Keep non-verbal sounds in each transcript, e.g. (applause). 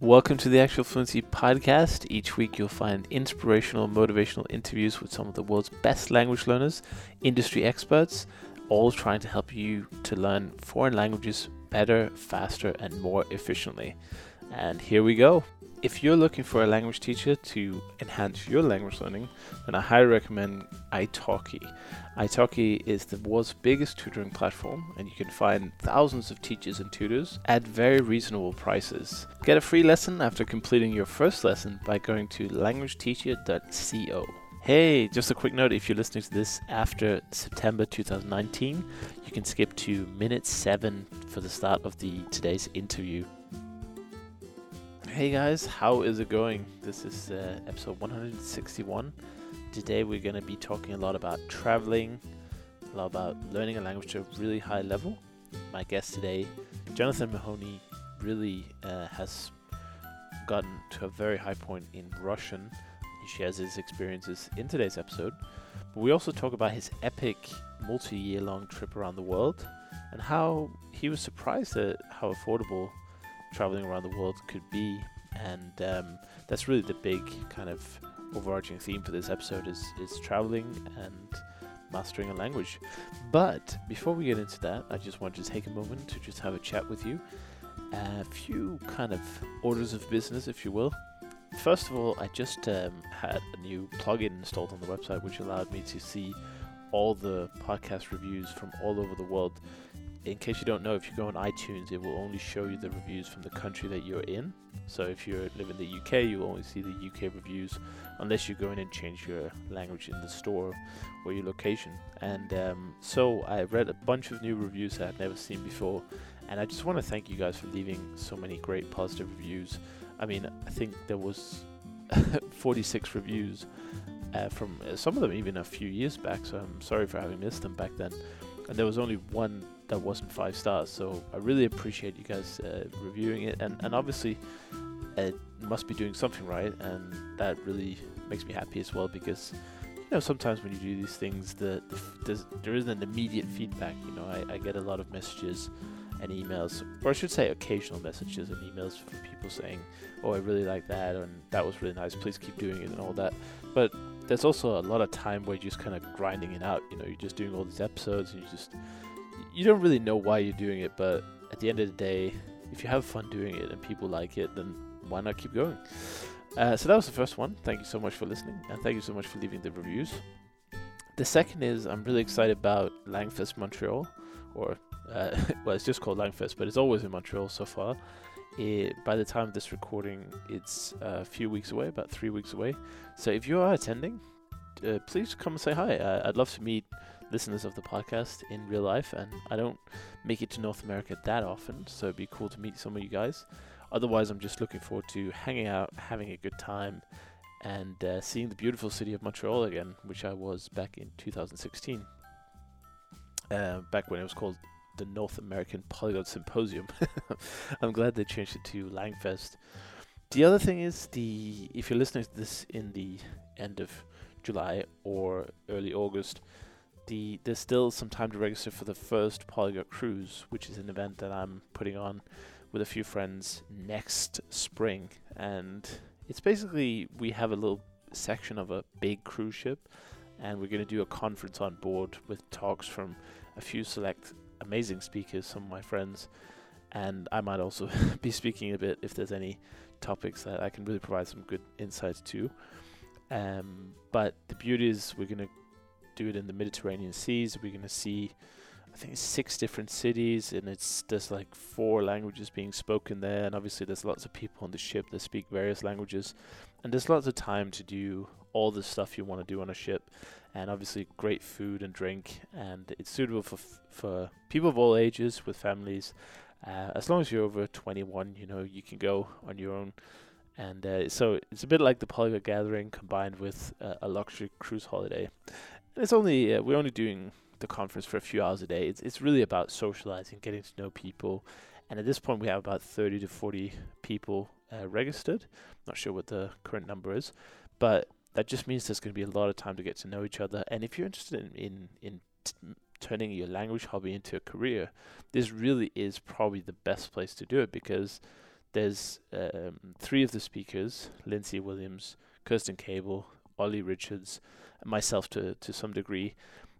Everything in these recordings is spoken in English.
Welcome to the Actual Fluency Podcast. Each week you'll find inspirational, motivational interviews with some of the world's best language learners, industry experts, all trying to help you to learn foreign languages better, faster, and more efficiently. And here we go. If you're looking for a language teacher to enhance your language learning, then I highly recommend italki. Italki is the world's biggest tutoring platform, and you can find thousands of teachers and tutors at very reasonable prices. Get a free lesson after completing your first lesson by going to languageteacher.co. Hey, just a quick note if you're listening to this after September 2019, you can skip to minute 7 for the start of the today's interview. Hey guys, how is it going? This is uh, episode 161. Today we're going to be talking a lot about traveling, a lot about learning a language to a really high level. My guest today, Jonathan Mahoney, really uh, has gotten to a very high point in Russian. He shares his experiences in today's episode. But we also talk about his epic multi year long trip around the world and how he was surprised at how affordable traveling around the world could be, and um, that's really the big kind of overarching theme for this episode is is traveling and mastering a language. But before we get into that, I just wanted to take a moment to just have a chat with you. A few kind of orders of business, if you will. First of all, I just um, had a new plugin installed on the website, which allowed me to see all the podcast reviews from all over the world in case you don't know, if you go on iTunes, it will only show you the reviews from the country that you're in. So if you live in the UK, you will only see the UK reviews, unless you go in and change your language in the store or your location. And um, so I read a bunch of new reviews that I've never seen before, and I just want to thank you guys for leaving so many great positive reviews. I mean, I think there was (laughs) 46 reviews uh, from uh, some of them even a few years back. So I'm sorry for having missed them back then. And there was only one that wasn't five stars. So I really appreciate you guys uh, reviewing it, and and obviously it must be doing something right, and that really makes me happy as well because you know sometimes when you do these things, the, the there isn't an immediate feedback. You know, I, I get a lot of messages and emails, or I should say occasional messages and emails from people saying, "Oh, I really like that," and that was really nice. Please keep doing it and all that. But there's also a lot of time where you're just kind of grinding it out. You know, you're just doing all these episodes and you're just you don't really know why you're doing it, but at the end of the day, if you have fun doing it and people like it, then why not keep going? Uh, so that was the first one. Thank you so much for listening, and thank you so much for leaving the reviews. The second is I'm really excited about Langfest Montreal, or uh, (laughs) well, it's just called Langfest, but it's always in Montreal so far. It, by the time of this recording, it's a few weeks away, about three weeks away. So if you are attending, uh, please come and say hi. Uh, I'd love to meet listeners of the podcast in real life, and I don't make it to North America that often, so it'd be cool to meet some of you guys. Otherwise, I'm just looking forward to hanging out, having a good time, and uh, seeing the beautiful city of Montreal again, which I was back in 2016. Uh, back when it was called the North American Polyglot Symposium. (laughs) I'm glad they changed it to Langfest. The other thing is the if you're listening to this in the end of July or early August, the there's still some time to register for the first Polyglot Cruise, which is an event that I'm putting on with a few friends next spring. And it's basically we have a little section of a big cruise ship, and we're going to do a conference on board with talks from a few select amazing speakers, some of my friends, and I might also (laughs) be speaking a bit if there's any topics that I can really provide some good insights to. Um, but the beauty is we're going to do it in the Mediterranean seas. We're going to see, I think, six different cities, and it's there's like four languages being spoken there, and obviously there's lots of people on the ship that speak various languages, and there's lots of time to do all the stuff you want to do on a ship, and obviously great food and drink, and it's suitable for f- for people of all ages with families. Uh, as long as you're over 21, you know you can go on your own. And uh, so it's a bit like the Polyglot Gathering combined with uh, a luxury cruise holiday. It's only uh, we're only doing the conference for a few hours a day. It's it's really about socializing, getting to know people, and at this point we have about 30 to 40 people uh, registered. Not sure what the current number is, but that just means there's going to be a lot of time to get to know each other. And if you're interested in in, in t- turning your language hobby into a career, this really is probably the best place to do it because there's um, three of the speakers: Lindsay Williams, Kerstin Cable, Ollie Richards, myself to to some degree,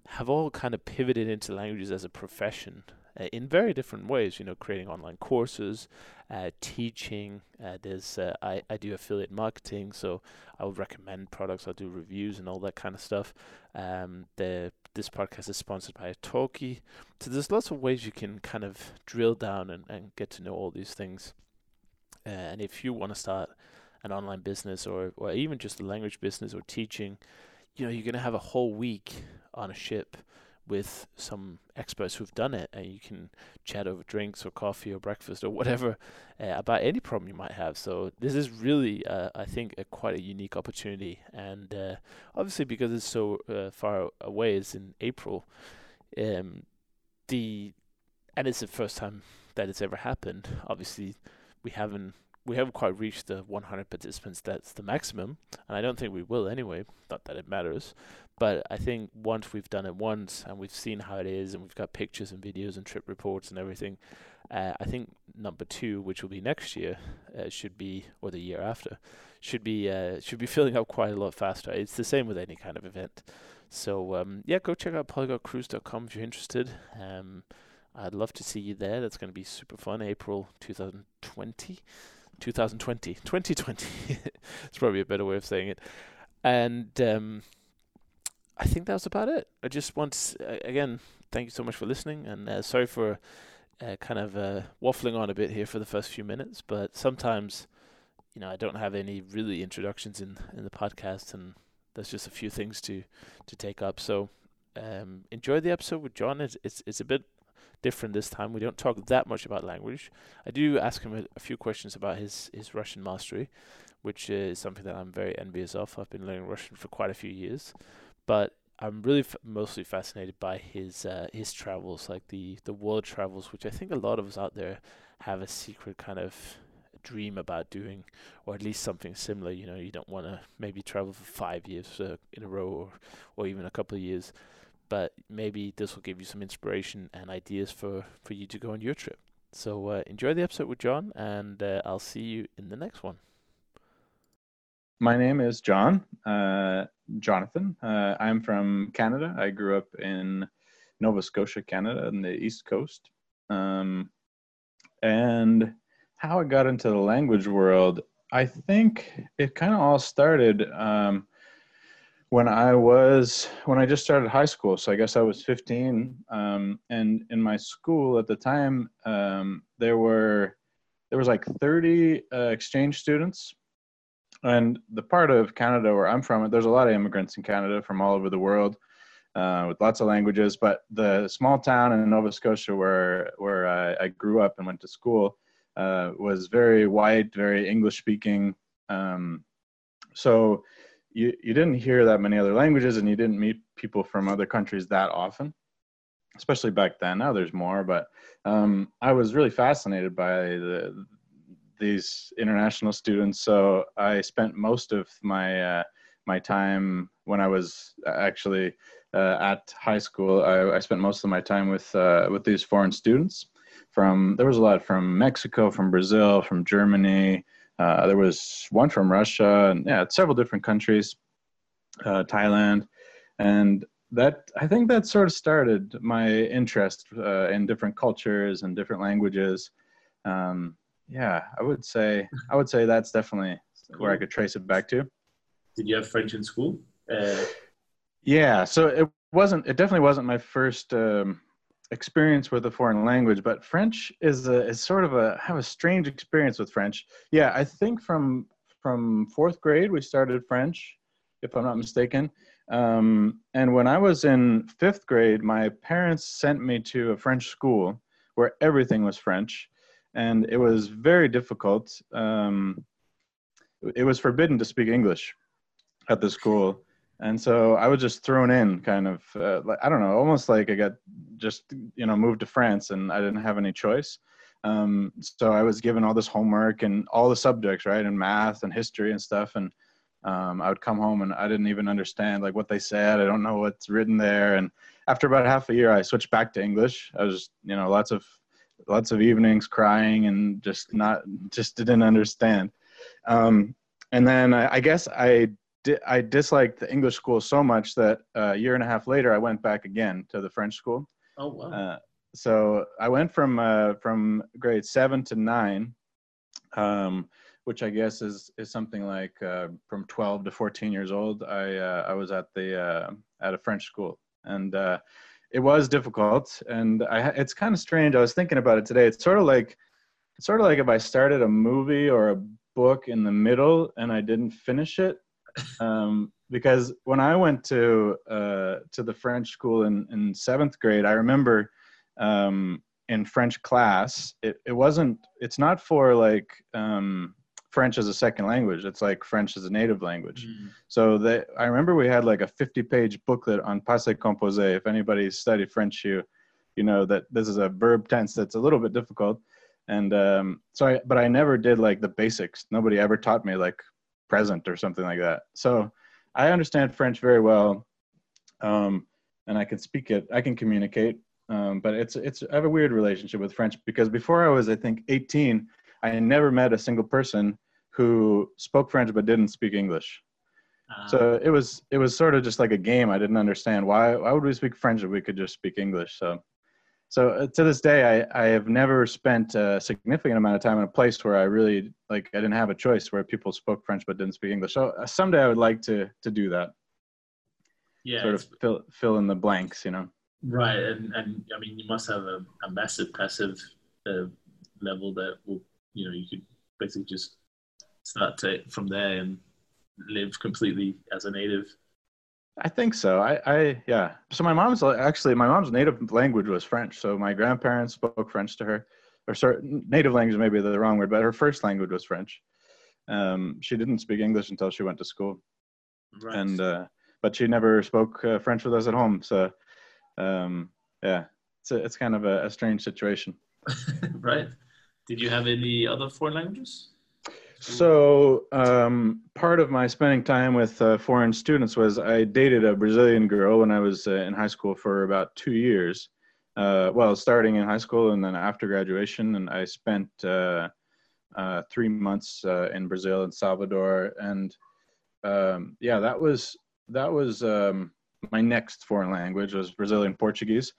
have all kind of pivoted into languages as a profession uh, in very different ways. You know, creating online courses, uh, teaching. Uh, there's uh, I I do affiliate marketing, so I would recommend products. I'll do reviews and all that kind of stuff. Um, the this podcast is sponsored by Italki, so there's lots of ways you can kind of drill down and, and get to know all these things. Uh, and if you want to start an online business or or even just a language business or teaching, you know, you're gonna have a whole week on a ship with some experts who've done it, and you can chat over drinks or coffee or breakfast or whatever uh, (laughs) about any problem you might have. So this is really, uh, I think, a quite a unique opportunity, and uh, obviously because it's so uh, far away, it's in April. Um, the and it's the first time that it's ever happened. Obviously, we haven't we haven't quite reached the 100 participants. That's the maximum, and I don't think we will anyway. Not that it matters, but I think once we've done it once and we've seen how it is, and we've got pictures and videos and trip reports and everything, uh, I think number two, which will be next year, uh, should be or the year after, should be uh, should be (laughs) filling up quite a lot faster. It's the same with any kind of event. So um, yeah, go check out polyglotcruise.com if you're interested. Um, I'd love to see you there. That's going to be super fun. April 2020. 2020, 2020. (laughs) it's probably a better way of saying it. And um, I think that was about it. I just want uh, again, thank you so much for listening, and uh, sorry for uh, kind of uh, waffling on a bit here for the first few minutes. But sometimes, you know, I don't have any really introductions in in the podcast, and there's just a few things to to take up. So um, enjoy the episode with Jon. It's it's it's a bit different this time. We don't talk that much about language. I do ask him a, a few questions about his, his Russian mastery, which is something that I'm very envious of. I've been learning Russian for quite a few years, but I'm really f- mostly fascinated by his uh, his travels, like the the world travels, which I think a lot of us out there have a secret kind of dream about doing, or at least something similar. You know, you don't want to maybe travel for five years uh, in a row, or or even a couple of years but maybe this will give you some inspiration and ideas for, for you to go on your trip. So uh, enjoy the episode with Jon, and uh, I'll see you in the next one. My name is Jon, uh, Jonathan. Uh, I'm from Canada. I grew up in Nova Scotia, Canada, on the East Coast. Um, and how I got into the language world, I think it kind of all started. Um, when I was when I just started high school. So I guess I was 15, um, and in my school at the time, um, there were there was like 30 uh, exchange students. And the part of Canada where I'm from, there's a lot of immigrants in Canada from all over the world uh, with lots of languages. But the small town in Nova Scotia where where I, I grew up and went to school uh, was very white, very English speaking. Um, so you, you didn't hear that many other languages and you didn't meet people from other countries that often especially back then. Now there's more but um, i was really fascinated by the, these international students. So i spent most of my uh, my time when i was actually uh, at high school I, I, spent most of my time with uh, with these foreign students from there was a lot from mexico from brazil from germany uh, there was one from Russia, and yeah, several different countries, uh, Thailand, and that I think that sort of started my interest uh, in different cultures and different languages. Um, yeah, I would say I would say that's definitely cool. where I could trace it back to. Did you have French in school? Uh, yeah, so it wasn't. It definitely wasn't my first. Um, experience with a foreign language, but French is a is sort of a have a strange experience with French. Yeah, I think from from fourth grade we started French, if I'm not mistaken. Um, and when I was in fifth grade, my parents sent me to a French school where everything was French, and it was very difficult. Um, it was forbidden to speak English at the school and so I was just thrown in, kind of uh, like I don't know, almost like I got just you know moved to France and I didn't have any choice. Um, so I was given all this homework and all the subjects, right, and math and history and stuff, and um, I would come home and I didn't even understand like what they said. I don't know what's written there. And after about half a year, I switched back to English. I was, you know, lots of lots of evenings crying and just not just didn't understand. Um, and then I, I guess I di- I disliked the English school so much that uh, a year and a half later I went back again to the French school. Oh wow. Uh, so I went from uh, from grade seven to nine, um, which I guess is is something like uh, from twelve to fourteen years old. I uh, I was at the uh, at a French school, and uh, it was difficult. And I it's kind of strange. I was thinking about it today. It's sort of like it's sort of like if I started a movie or a book in the middle and I didn't finish it. Um, because when I went to uh, to the French school in, in seventh grade, I remember um, in French class, it, it wasn't, it's not for like um, French as a second language. It's like French as a native language. Mm. So they, I remember we had like a 50 page booklet on passé composé. If anybody studied French, you, you know that this is a verb tense that's a little bit difficult. And um, so, I, but I never did like the basics. Nobody ever taught me like present or something like that. So I understand French very well. Um, and I can speak it, I can communicate, um, but it's it's I have a weird relationship with French because before I was I think 18, I never met a single person who spoke French but didn't speak English. Ah, So it was it was sort of just like a game. I didn't understand why why would we speak French if we could just speak English. So so uh, to this day, I I have never spent a significant amount of time in a place where I really like I didn't have a choice where people spoke French but didn't speak English. So uh, someday I would like to to do that. yeah, sort of fill fill in the blanks, you know. right. And and I mean, you must have a, a massive passive uh, level that will, you know, you could basically just start to from there and live completely as a native. I think so. I, I, yeah. So my mom's actually my mom's native language was French. So my grandparents spoke French to her, or sorry, native language maybe the wrong word, but her first language was French. Um, she didn't speak English until she went to school, Right. and uh, but she never spoke uh, French with us at home. So, um, yeah, it's a, it's kind of a, a strange situation. (laughs) right. Did you have any other foreign languages? So um, part of my spending time with uh, foreign students was I dated a Brazilian girl when I was uh, in high school for about two years. Uh, well, starting in high school and then after graduation, and I spent uh, uh, three months uh, in Brazil and Salvador, and um, yeah, that was that was um, my next foreign language was Brazilian Portuguese.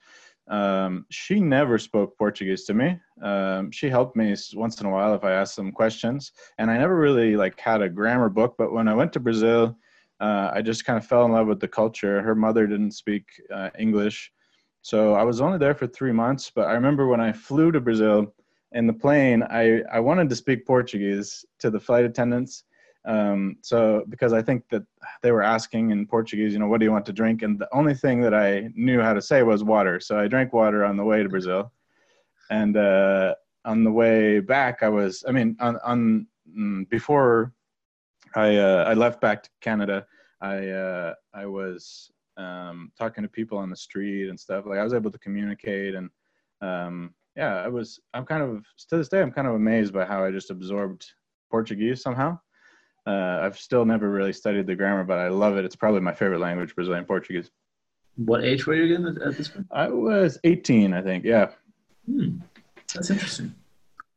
Um, she never spoke Portuguese to me. Um, she helped me once in a while if I asked some questions, and I never really like had a grammar book. But when I went to Brazil, uh, I just kind of fell in love with the culture. Her mother didn't speak uh, English, so I was only there for three months. But I remember when I flew to Brazil in the plane, I I wanted to speak Portuguese to the flight attendants. Um, so because I think that they were asking in Portuguese, you know, what do you want to drink? And the only thing that I knew how to say was water. So I drank water on the way to Brazil. And uh, on the way back, I was, I mean, on, on mm, before I, uh, I left back to Canada, I, uh, I was um, talking to people on the street and stuff. Like I was able to communicate and um, yeah, I was, I'm kind of, to this day, I'm kind of amazed by how I just absorbed Portuguese somehow. Uh, I've still never really studied the grammar, but I love it. It's probably my favorite language, Brazilian Portuguese. What age were you again at, this point? I was 18, I think. Yeah, Hmm. That's interesting.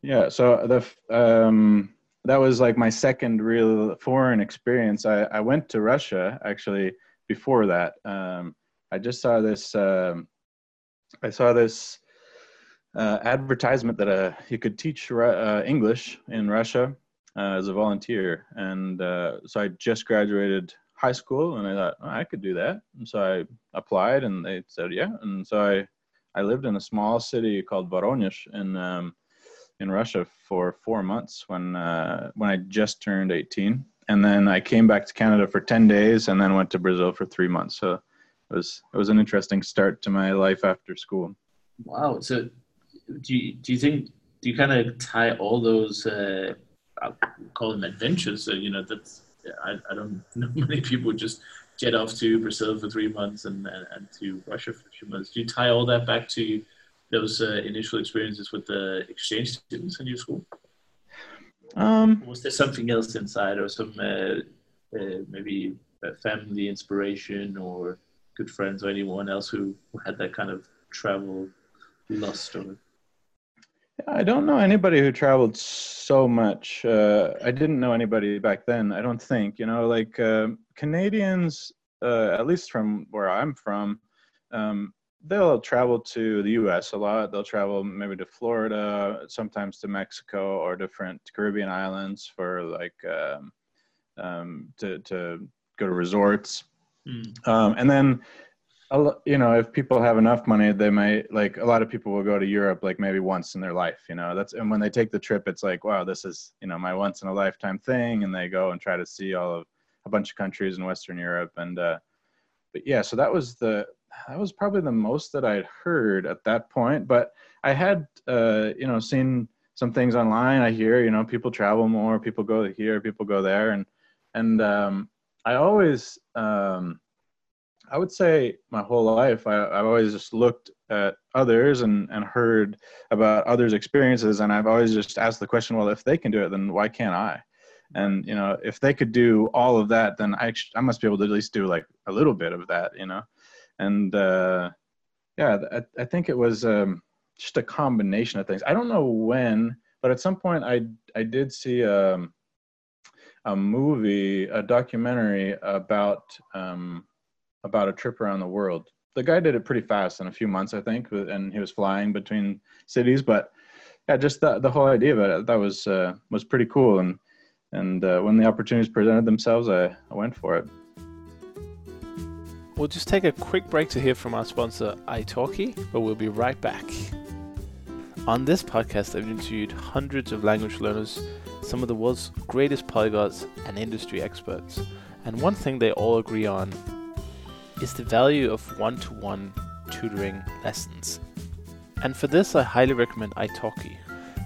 yeah. So the um, that was like my second real foreign experience. I, I went to Russia actually before that. Um, I just saw this. Um, I saw this uh, advertisement that uh, you could teach uh, English in Russia uh, as a volunteer, and uh, so I just graduated high school, and I thought oh, I could do that. And so I applied, and they said yeah, and so I I lived in a small city called Voronezh in um, in Russia for four months when uh, when I just turned 18, and then I came back to Canada for 10 days, and then went to Brazil for three months. So it was it was an interesting start to my life after school. Wow. So, do you, do you think do you kind of tie all those uh, I'll call them adventures? So, you know, that's I, I don't (laughs) know many people just jet off to Brazil for three months and and, and to Russia for a few months. Do you tie all that back to those uh, initial experiences with the exchange students in your school? Um, was there something else inside, or some uh, uh, maybe family inspiration, or good friends, or anyone else who, who had that kind of travel lust or I don't know anybody who traveled so much. Uh, I didn't know anybody back then. I don't think. You know, like uh, Canadians, uh, at least from where I'm from, um, they'll travel to the U.S. a lot. They'll travel maybe to Florida, sometimes to Mexico or different Caribbean islands for like um, um, to to go to resorts. Mm. Um, and then you know if people have enough money they might like a lot of people will go to europe like maybe once in their life you know? That's and when they take the trip it's like wow this is you know my once in a lifetime thing and they go and try to see all of a bunch of countries in western europe and uh but yeah so that was the that was probably the most that i'd heard at that point but i had uh you know seen some things online i hear you know people travel more people go here people go there and and um i always um I would say my whole life, I, have always just looked at others and, and heard about others' experiences. And I've always just asked the question, well, if they can do it, then why can't I? And, you know, if they could do all of that, then I, I must be able to at least do like a little bit of that, you know? And, uh, yeah, I, I think it was um, just a combination of things. I don't know when, but at some point I, I did see um, a movie, a documentary about, um, about a trip around the world. The guy did it pretty fast in a few months, I think, and he was flying between cities. But yeah, just the, the whole idea of it that was uh, was pretty cool. And and uh, when the opportunities presented themselves, I, I went for it. We'll just take a quick break to hear from our sponsor, italki, but we'll be right back. On this podcast, I've interviewed hundreds of language learners, some of the world's greatest polyglots and industry experts. And one thing they all agree on is the value of one to one tutoring lessons. And for this, I highly recommend italki.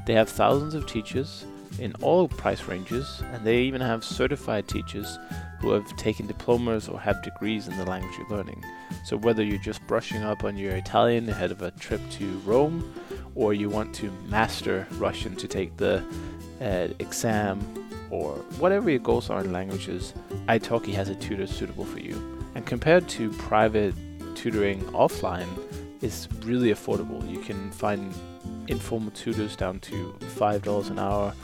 They have thousands of teachers in all price ranges, and they even have certified teachers who have taken diplomas or have degrees in the language you're learning. So, whether you're just brushing up on your Italian ahead of a trip to Rome, or you want to master Russian to take the uh, exam, or whatever your goals are in languages, italki has a tutor suitable for you. And compared to private tutoring offline, it's really affordable. You can find informal tutors down to five dollars an hour,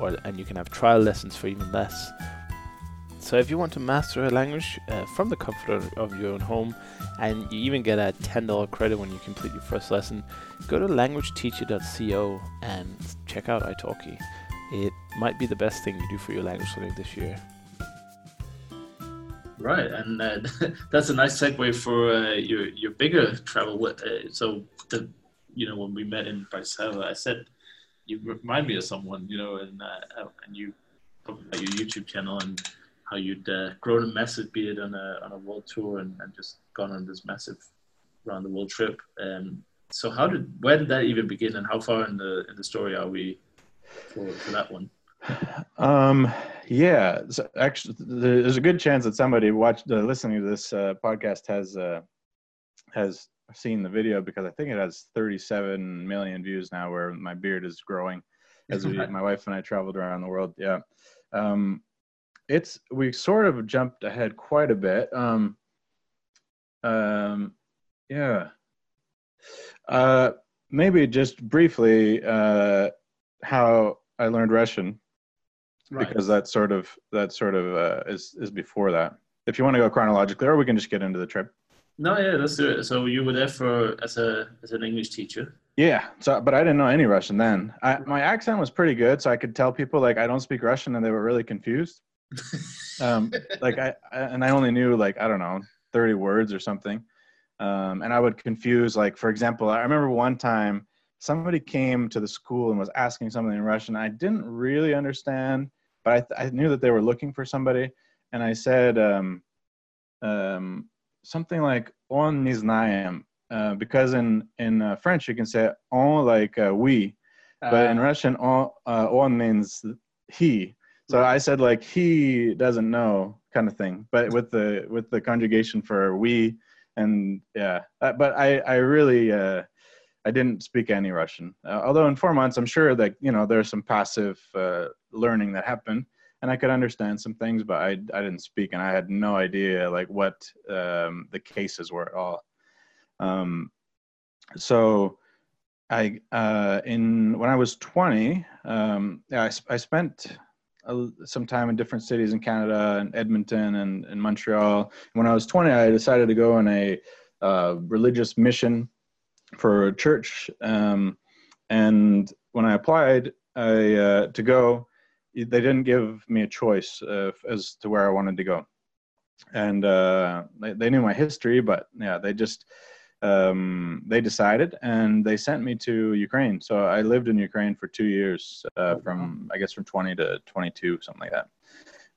or and you can have trial lessons for even less. So if you want to master a language uh, from the comfort of, of your own home, and you even get a $10 credit when you complete your first lesson, go to languageteacher.co and check out italki. It might be the best thing you do for your language learning this year. Right, and uh, (laughs) that's a nice segue for uh, your your bigger travel. Uh, so the you know when we met in Bratislava, I said you remind me of someone, you know, and uh, uh, and you talked about your YouTube channel and how you'd uh, grown a massive beard on a on a world tour and, and just gone on this massive around the world trip. Um, so how did where did that even begin, and how far in the in the story are we for, for that one? (sighs) Um, yeah, so actually, there's a good chance that somebody watched, uh, listening to this uh, podcast has uh, has seen the video because I think it has 37 million views now. Where my beard is growing as we, (laughs) my wife and I traveled around the world. Yeah, um, it's we sort of jumped ahead quite a bit. Um, um, yeah, uh, maybe just briefly uh, how I learned Russian right. because that sort of that sort of uh, is is before that. If you want to go chronologically, or we can just get into the trip. No, yeah, let's do it. So you were there for as a as an English teacher. Yeah, so but I didn't know any Russian then. I, my accent was pretty good, so I could tell people like I don't speak Russian, and they were really confused. (laughs) um, like I, I and I only knew like I don't know thirty words or something, um, and I would confuse like for example, I remember one time somebody came to the school and was asking something in Russian. I didn't really understand, but I, th- I knew that they were looking for somebody, and I said um, um, something like "on niznayem," uh, because in in uh, French you can say "on" like uh, "we," but in ah. Russian "on" uh, "on" means he. So I said like he doesn't know kind of thing, but with the with the conjugation for we and yeah. Uh, but I I really uh, I didn't speak any Russian. Uh, although in four months, I'm sure that you know there's some passive uh, learning that happened, and I could understand some things, but I I didn't speak, and I had no idea like what um, the cases were at all. Um, so I uh, in when I was 20, um, I, I spent a, some time in different cities in Canada and Edmonton and, and Montreal. When I was 20, I decided to go on a uh, religious mission for a church. Um, and when I applied I, uh, to go, they didn't give me a choice uh, as to where I wanted to go. And uh, they, they, knew my history, but yeah, they just um, they decided and they sent me to Ukraine. So I lived in Ukraine for two years, uh, from I guess from 20 to 22, something like that.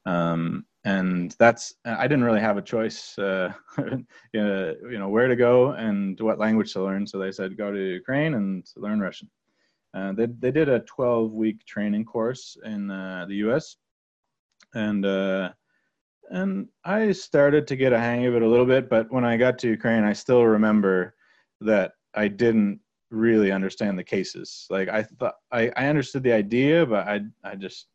Um, and that's I didn't really have a choice, uh, (laughs) you know, where to go and what language to learn. So they said go to Ukraine and learn Russian. Uh, they they did a 12 week training course in uh, the U.S. and uh, and I started to get a hang of it a little bit. But when I got to Ukraine, I still remember that I didn't really understand the cases. Like I thought I, I understood the idea, but I I just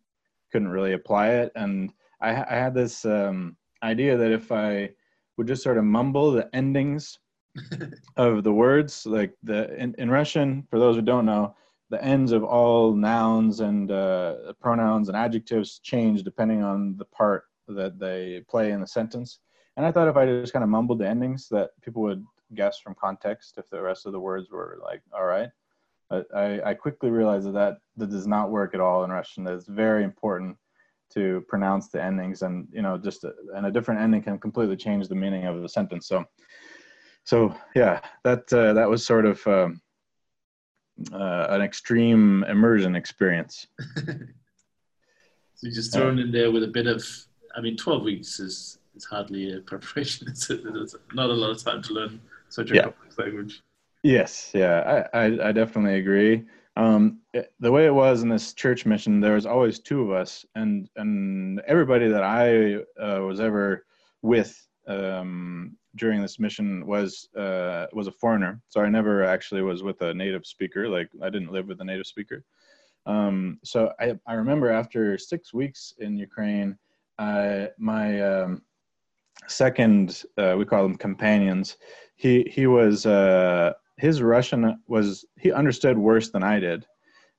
couldn't really apply it. And I, I had this um, idea that if I would just sort of mumble the endings (laughs) of the words, like the in, in Russian, for those who don't know, the ends of all nouns and uh, pronouns and adjectives change depending on the part that they play in the sentence. And I thought if I just kind of mumbled the endings, that people would guess from context if the rest of the words were like, all right. But I, I quickly realized that, that that does not work at all in Russian. That it's very important to pronounce the endings, and you know, just a, and a different ending can completely change the meaning of the sentence. So, so yeah, that uh, that was sort of um, uh, an extreme immersion experience. (laughs) so you just thrown in there with a bit of, I mean, 12 weeks is, is hardly a preparation. (laughs) It's, it's not a lot of time to learn such a yeah. complex language. Yes, yeah, I, I, I definitely agree. Um, it, the way it was in this church mission, there was always two of us, and and everybody that I uh, was ever with um, during this mission was uh, was a foreigner, so I never actually was with a native speaker. Like I didn't live with a native speaker. Um, so I I remember after six weeks in Ukraine, uh, my um, second uh, we call them companions. He he was uh, his Russian was he understood worse than I did,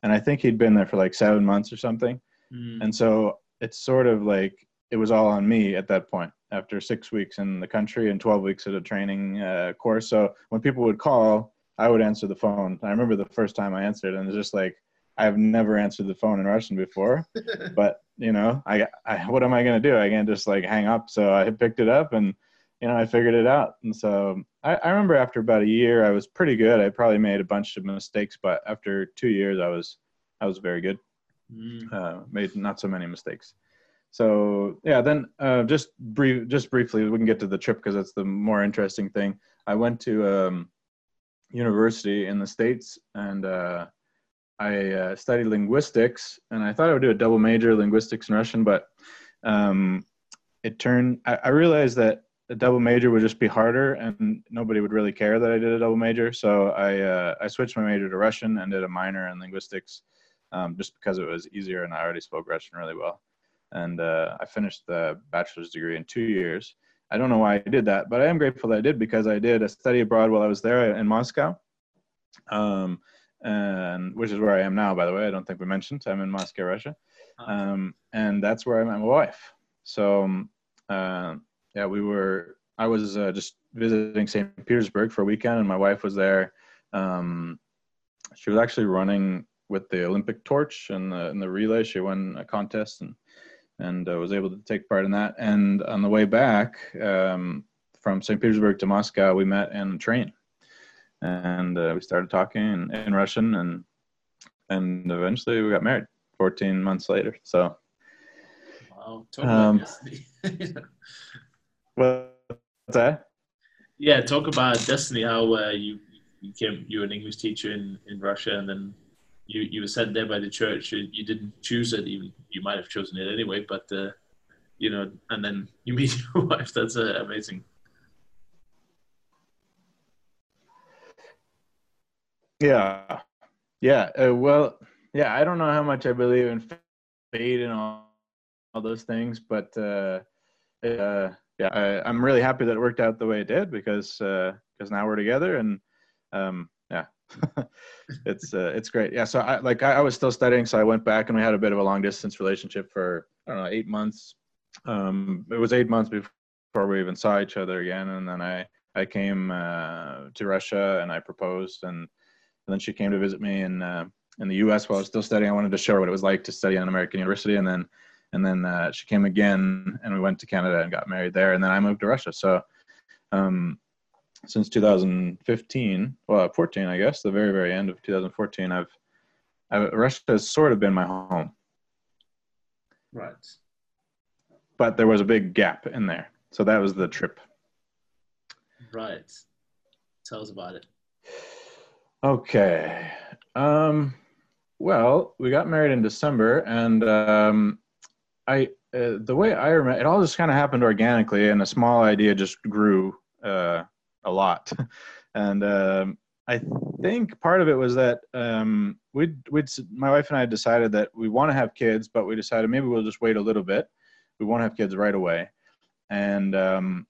and I think he'd been there for like seven months or something. Mm. And so it's sort of like it was all on me at that point after six weeks in the country and 12 weeks at a training uh, course. So when people would call, I would answer the phone. I remember the first time I answered, and it's just like I've never answered the phone in Russian before. (laughs) but you know, I, I what am I gonna do? I can't just like hang up. So I picked it up and you know I figured it out. And so I, I remember after about a year, I was pretty good. I probably made a bunch of mistakes, but after two years, I was I was very good. Mm. Uh, made not so many mistakes so yeah then uh, just brief just briefly we can get to the trip because that's the more interesting thing i went to um, university in the states and uh, i uh, studied linguistics and i thought i would do a double major linguistics and russian but um, it turned I, I, realized that a double major would just be harder and nobody would really care that i did a double major so i uh, i switched my major to russian and did a minor in linguistics um, just because it was easier and i already spoke russian really well and uh, I finished the bachelor's degree in two years. I don't know why I did that, but I am grateful that I did because I did a study abroad while I was there in Moscow, um, and which is where I am now. By the way, I don't think we mentioned I'm in Moscow, Russia, um, and that's where I met my wife. So um, uh, yeah, we were. I was uh, just visiting St. Petersburg for a weekend, and my wife was there. Um, she was actually running with the Olympic torch and the, and the relay. She won a contest and and uh, was able to take part in that. And on the way back um, from St. Petersburg to Moscow, we met in a train, and uh, we started talking in, in, Russian, and and eventually we got married. Fourteen months later, so. Wow, um, (laughs) what's that? Yeah, talk about destiny. How uh, you you came, you were an English teacher in in Russia, and then you you were sent there by the church. You, you didn't choose it. Even you might have chosen it anyway. But uh, you know, and then you (laughs) meet your wife. That's uh, amazing. Yeah, yeah. Uh, well, yeah. I don't know how much I believe in fate and all, all those things, but uh, uh, yeah, I, am really happy that it worked out the way it did because because uh, now we're together and um, yeah, (laughs) it's uh, it's great. Yeah. So I like I, I, was still studying, so I went back and we had a bit of a long distance relationship for I don't know eight months. Um, it was eight months before we even saw each other again, and then I I came uh, to Russia and I proposed, and, and, then she came to visit me in uh, in the U.S. while I was still studying. I wanted to show her what it was like to study at an American university, and then and then uh, she came again, and we went to Canada and got married there, and then I moved to Russia. So. Um, since 2015, well, 14, I guess, the very, very end of 2014, I've, I've Russia has sort of been my home. Right. But there was a big gap in there, so that was the trip. Right. Tell us about it. Okay. Um, well, we got married in December, and um, I uh, the way I remember it all just kind of happened organically, and a small idea just grew. Uh, a lot. (laughs) and um, I think part of it was that um, we'd, we'd, my wife and I decided that we want to have kids, but we decided maybe we'll just wait a little bit. We won't have kids right away. And um,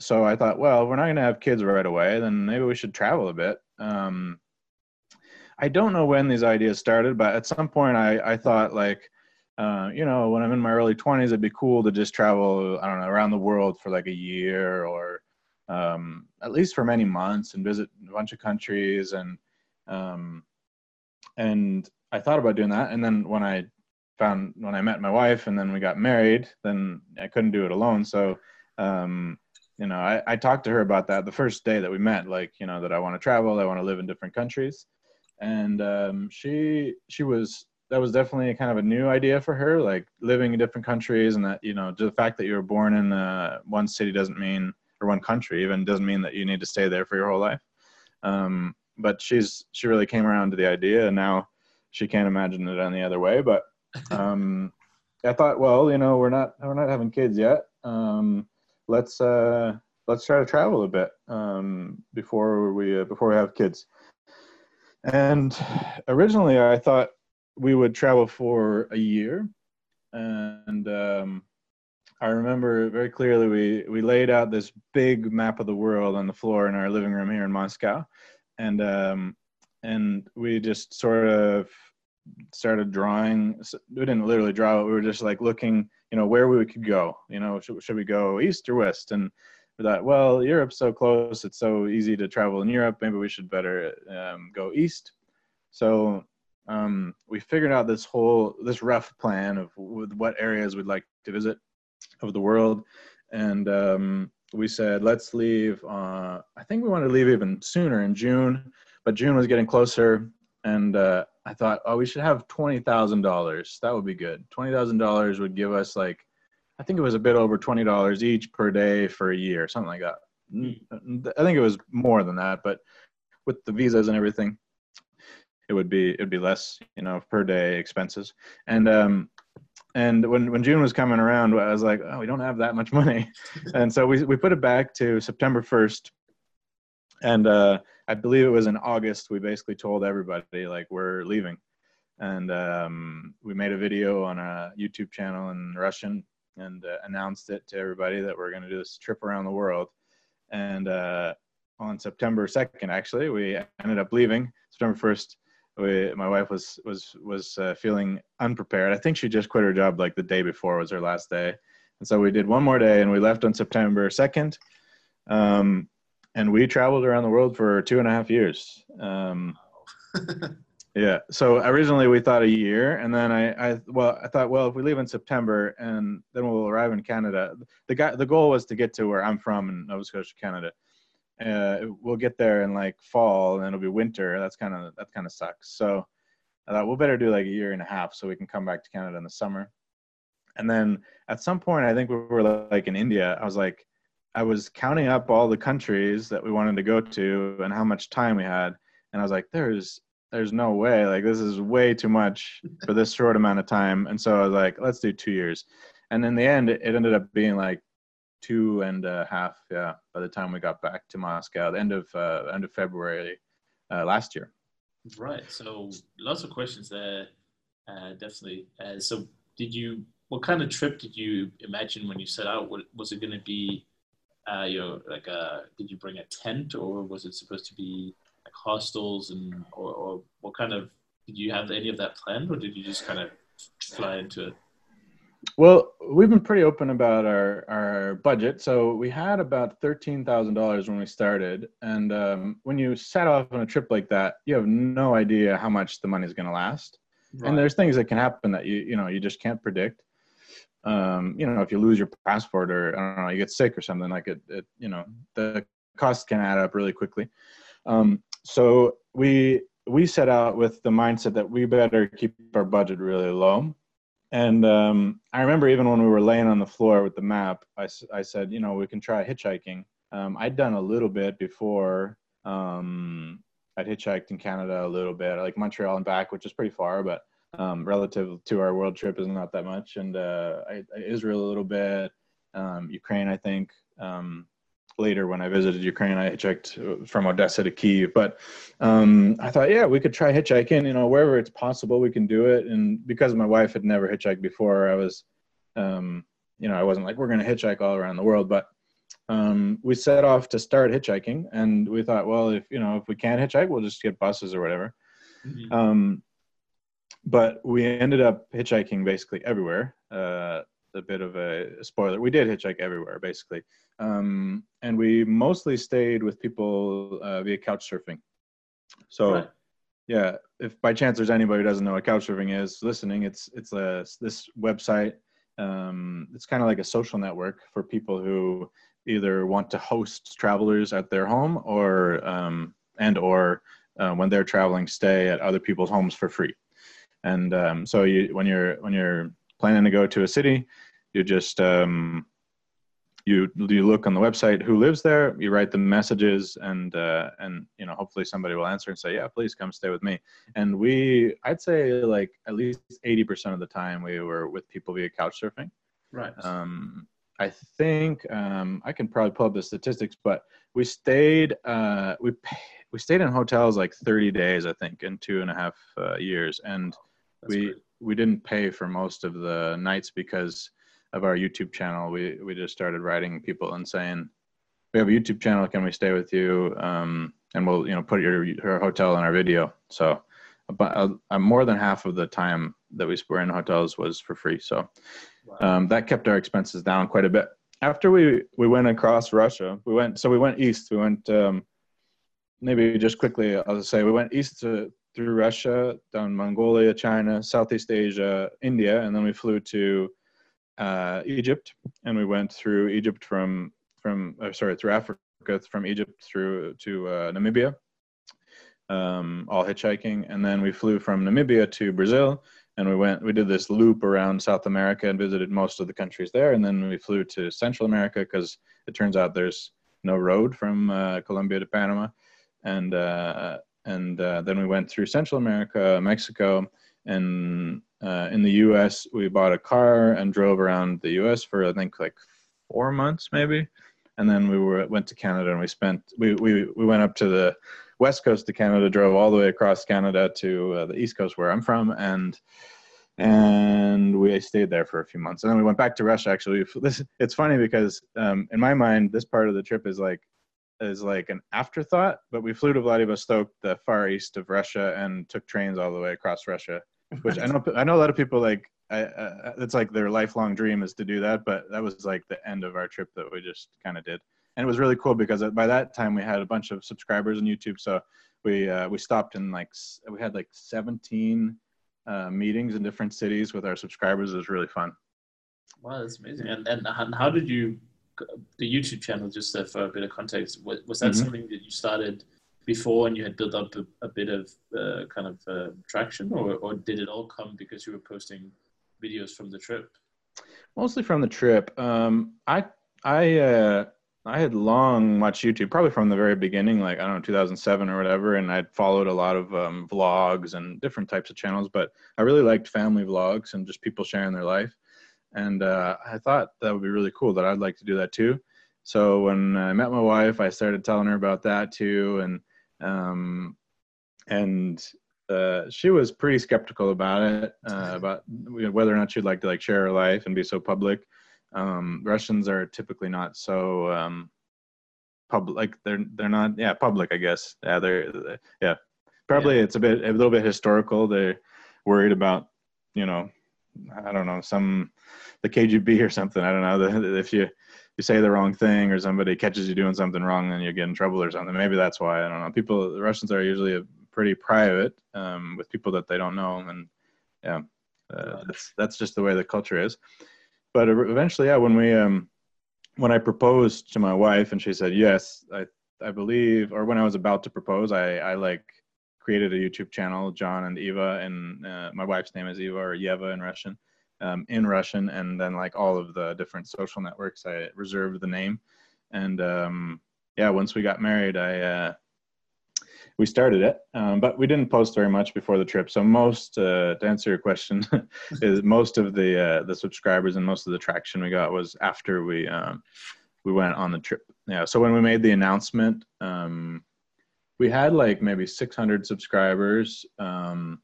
so I thought, well, we're not going to have kids right away, then maybe we should travel a bit. Um, I don't know when these ideas started, but at some point I, I thought like, uh, you know, when I'm in my early 20s, it'd be cool to just travel, I don't know, around the world for like a year or um, at least for many months and visit a bunch of countries and um, and I thought about doing that. And then when I found when I met my wife and then we got married then I couldn't do it alone. So um, you know I, I talked to her about that the first day that we met like you know that I want to travel I want to live in different countries. And um, she she was that was definitely kind of a new idea for her like living in different countries and that you know the fact that you were born in uh, one city doesn't mean or one country even doesn't mean that you need to stay there for your whole life. Um, but she's she really came around to the idea, and now she can't imagine it any other way. But (laughs) um, I thought, well, you know, we're not we're not having kids yet. Um, let's uh, let's try to travel a bit um, before we uh, before we have kids. And originally, I thought we would travel for a year, and um, I remember very clearly we we laid out this big map of the world on the floor in our living room here in Moscow, and um, and we just sort of started drawing. We didn't literally draw it. We were just like looking, you know, where we could go. You know, should, should we go east or west? And we thought, well, Europe's so close. It's so easy to travel in Europe. Maybe we should better um, go east. So um, we figured out this whole this rough plan of what areas we'd like to visit of the world. And um, we said, let's leave. Uh, I think we wanted to leave even sooner in June, but June was getting closer. And uh, I thought, oh, we should have $20,000. That would be good. $20,000 would give us like, I think it was a bit over $20 each per day for a year, something like that. I think it was more than that, but with the visas and everything, it would be it'd be less, you know, per day expenses. And um, and when, when June was coming around, I was like, oh, we don't have that much money. (laughs) and so we, we put it back to September 1st. And uh, I believe it was in August, we basically told everybody, like, we're leaving. And um, we made a video on a YouTube channel in Russian and uh, announced it to everybody that we're going to do this trip around the world. And uh, on September 2nd, actually, we ended up leaving. September 1st, we, my wife was was was uh, feeling unprepared. I think she just quit her job like the day before was her last day, and so we did one more day, and we left on September second, um, and we traveled around the world for two and a half years. Um, (laughs) yeah. So originally we thought a year, and then I, I well I thought well if we leave in September and then we'll arrive in Canada. The guy the goal was to get to where I'm from in Nova Scotia, Canada uh, we'll get there in like fall and it'll be winter. That's kind of that kind of sucks. So I thought we'll better do like a year and a half so we can come back to Canada in the summer. And then at some point, I think we were like in India. I was like, I was counting up all the countries that we wanted to go to and how much time we had, and I was like, there's there's no way like this is way too much for this short amount of time. And so I was like, let's do two years. And in the end, it ended up being like two and a half, yeah, by the time we got back to Moscow, the end of uh, end of February uh, last year. Right. So lots of questions there, uh, definitely. Uh, so did you? What kind of trip did you imagine when you set out? What, was it going to be? Uh, you know, like a, did you bring a tent or was it supposed to be like hostels and or, or what kind of did you have any of that planned or did you just kind of fly into it? Well, we've been pretty open about our our budget. So we had about thirteen thousand dollars when we started, and um, when you set off on a trip like that, you have no idea how much the money is going to last. Right. And there's things that can happen that you you know you just can't predict. Um, you know, if you lose your passport or I don't know, you get sick or something like it, it you know, the costs can add up really quickly. Um, so we we set out with the mindset that we better keep our budget really low and um, I remember even when we were laying on the floor with the map, I, I said, you know, we can try hitchhiking. Um, I'd done a little bit before. Um, I'd hitchhiked in Canada a little bit, like Montreal and back, which is pretty far, but um, relative to our world trip is not that much. And uh, I, Israel a little bit, um, Ukraine, I think. Um, later when I visited Ukraine, I hitchhiked from Odessa to Kiev. But um, I thought, yeah, we could try hitchhiking. You know, wherever it's possible, we can do it. And because my wife had never hitchhiked before, I was, um, you know, I wasn't like we're going to hitchhike all around the world. But um, we set off to start hitchhiking, and we thought, well, if you know, if we can't hitchhike, we'll just get buses or whatever. Mm-hmm. Um, but we ended up hitchhiking basically everywhere. Uh, a bit of a spoiler. We did hitchhike everywhere, basically, um, and we mostly stayed with people uh, via couch surfing. So, right. yeah, if by chance there's anybody who doesn't know what couch surfing is listening, it's it's a this website. Um, it's kind of like a social network for people who either want to host travelers at their home or um, and or uh, when they're traveling, stay at other people's homes for free. And um, so you when you're when you're planning to go to a city, you just um, you you look on the website who lives there you write the messages and uh, and you know hopefully somebody will answer and say yeah please come stay with me. And we i'd say like at least 80% of the time we were with people via couch surfing. Right. Um, i think um, i can probably pull up the statistics but we stayed uh, we we stayed in hotels like 30 days i think in two and a half uh, years. And we great. we didn't pay for most of the nights because of our YouTube channel, we we just started writing people and saying, "We have a YouTube channel. Can we stay with you? Um, and we'll you know put your your hotel in our video." So, about uh, uh, more than half of the time that we were in hotels was for free. So, um, that kept our expenses down quite a bit. After we we went across Russia, we went so we went east. We went um, maybe just quickly. I'll say we went east to through Russia, down Mongolia, China, Southeast Asia, India, and then we flew to uh, Egypt, and we went through Egypt from from uh, sorry through Africa from Egypt through to uh, Namibia, um, all hitchhiking, and then we flew from Namibia to Brazil, and we went we did this loop around South America and visited most of the countries there, and then we flew to Central America because it turns out there's no road from uh, Colombia to Panama, and uh, and uh, then we went through Central America, Mexico, and uh, in the U.S. we bought a car and drove around the U.S. for I think like four months maybe, and then we were went to Canada and we spent we we we went up to the west coast of Canada, drove all the way across Canada to uh, the east coast where I'm from, and and we stayed there for a few months, and then we went back to Russia. Actually, (laughs) this it's funny because um, in my mind, this part of the trip is like is like an afterthought, but we flew to Vladivostok, the far east of Russia, and took trains all the way across Russia which I know I know a lot of people like I, uh, it's like their lifelong dream is to do that, but that was like the end of our trip that we just kind of did, and it was really cool because by that time we had a bunch of subscribers on YouTube, so we uh, we stopped in like we had like 17 uh, meetings in different cities with our subscribers. It was really fun. Wow, that's amazing! And and how did you the YouTube channel? Just uh, for a bit of context, was, was that mm-hmm. something that you started? Before and you had built up a, a bit of uh, kind of uh, traction or, or did it all come because you were posting videos from the trip? Mostly from the trip. Um, i i uh, i had long watched youtube probably from the very beginning like i don't know 2007 or whatever and i'd followed a lot of um, vlogs and different types of channels but i really liked family vlogs and just people sharing their life. And uh, i thought that would be really cool that i'd like to do that too. So when i met my wife i started telling her about that too and um, and uh, she was pretty skeptical about it, uh, about whether or not she'd like to like share her life and be so public. Um, Russians are typically not so um, public. Like they're they're not yeah public. I guess yeah they're, yeah probably it's a bit a little bit historical. They're worried about you know I don't know some the KGB or something. I don't know (laughs) if you you say the wrong thing or somebody catches you doing something wrong, then you get in trouble or something. Maybe that's why I don't know. People the Russians are usually pretty private um, with people that they don't know, and yeah, uh, that's that's just the way the culture is. But eventually, yeah, when we um, when I proposed to my wife and she said yes, I I believe, or when I was about to propose, I I like created a YouTube channel, Jon and Eva, and uh, my wife's name is Eva or Yeva in Russian, um, in Russian, and then like all of the different social networks, I reserved the name, and um, yeah, once we got married, I uh, we started it, um, but we didn't post very much before the trip. So most, uh, to answer your question, (laughs) is most of the uh, the subscribers and most of the traction we got was after we um, we went on the trip. Yeah. So when we made the announcement, um, we had like maybe 600 subscribers. Um,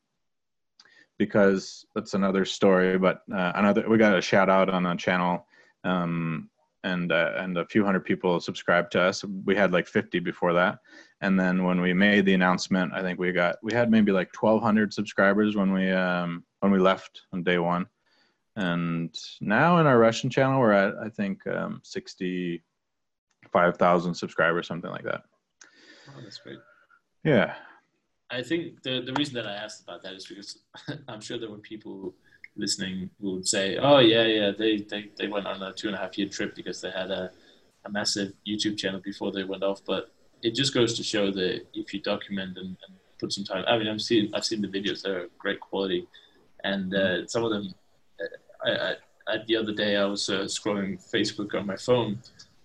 because that's another story, but uh, another we got a shout out on a channel um, and uh, and a few hundred people subscribed to us. We had like 50 before that, and then when we made the announcement, I think we got we had maybe like 1,200 subscribers when we um, when we left on day one, and now in our Russian channel we're at I think um, 65,000 subscribers, something like that. Oh, that's great. Yeah. I think the the reason that I asked about that is because (laughs) I'm sure there were people listening who would say, "Oh yeah, yeah, they they, they went on a two and a half year trip because they had a a massive YouTube channel before they went off." But it just goes to show that if you document and, and put some time, I mean, I've seen I've seen the videos; they're great quality, and uh, some of them. I, I, I, the other day, I was uh, scrolling Facebook on my phone,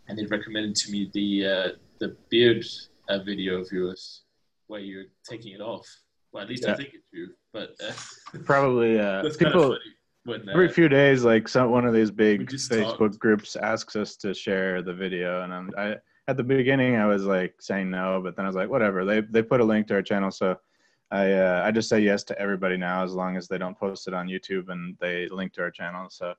and it recommended to me the uh, the beard uh, video of yours where you're taking it off. Well, at least yeah. I think it's you. But uh, probably uh, (laughs) people when, every few days, like some one of these big Facebook talked. groups asks us to share the video, and I'm, I at the beginning I was like saying no, but then I was like, whatever. They they put a link to our channel, so I uh, I just say yes to everybody now as long as they don't post it on YouTube and they link to our channel. So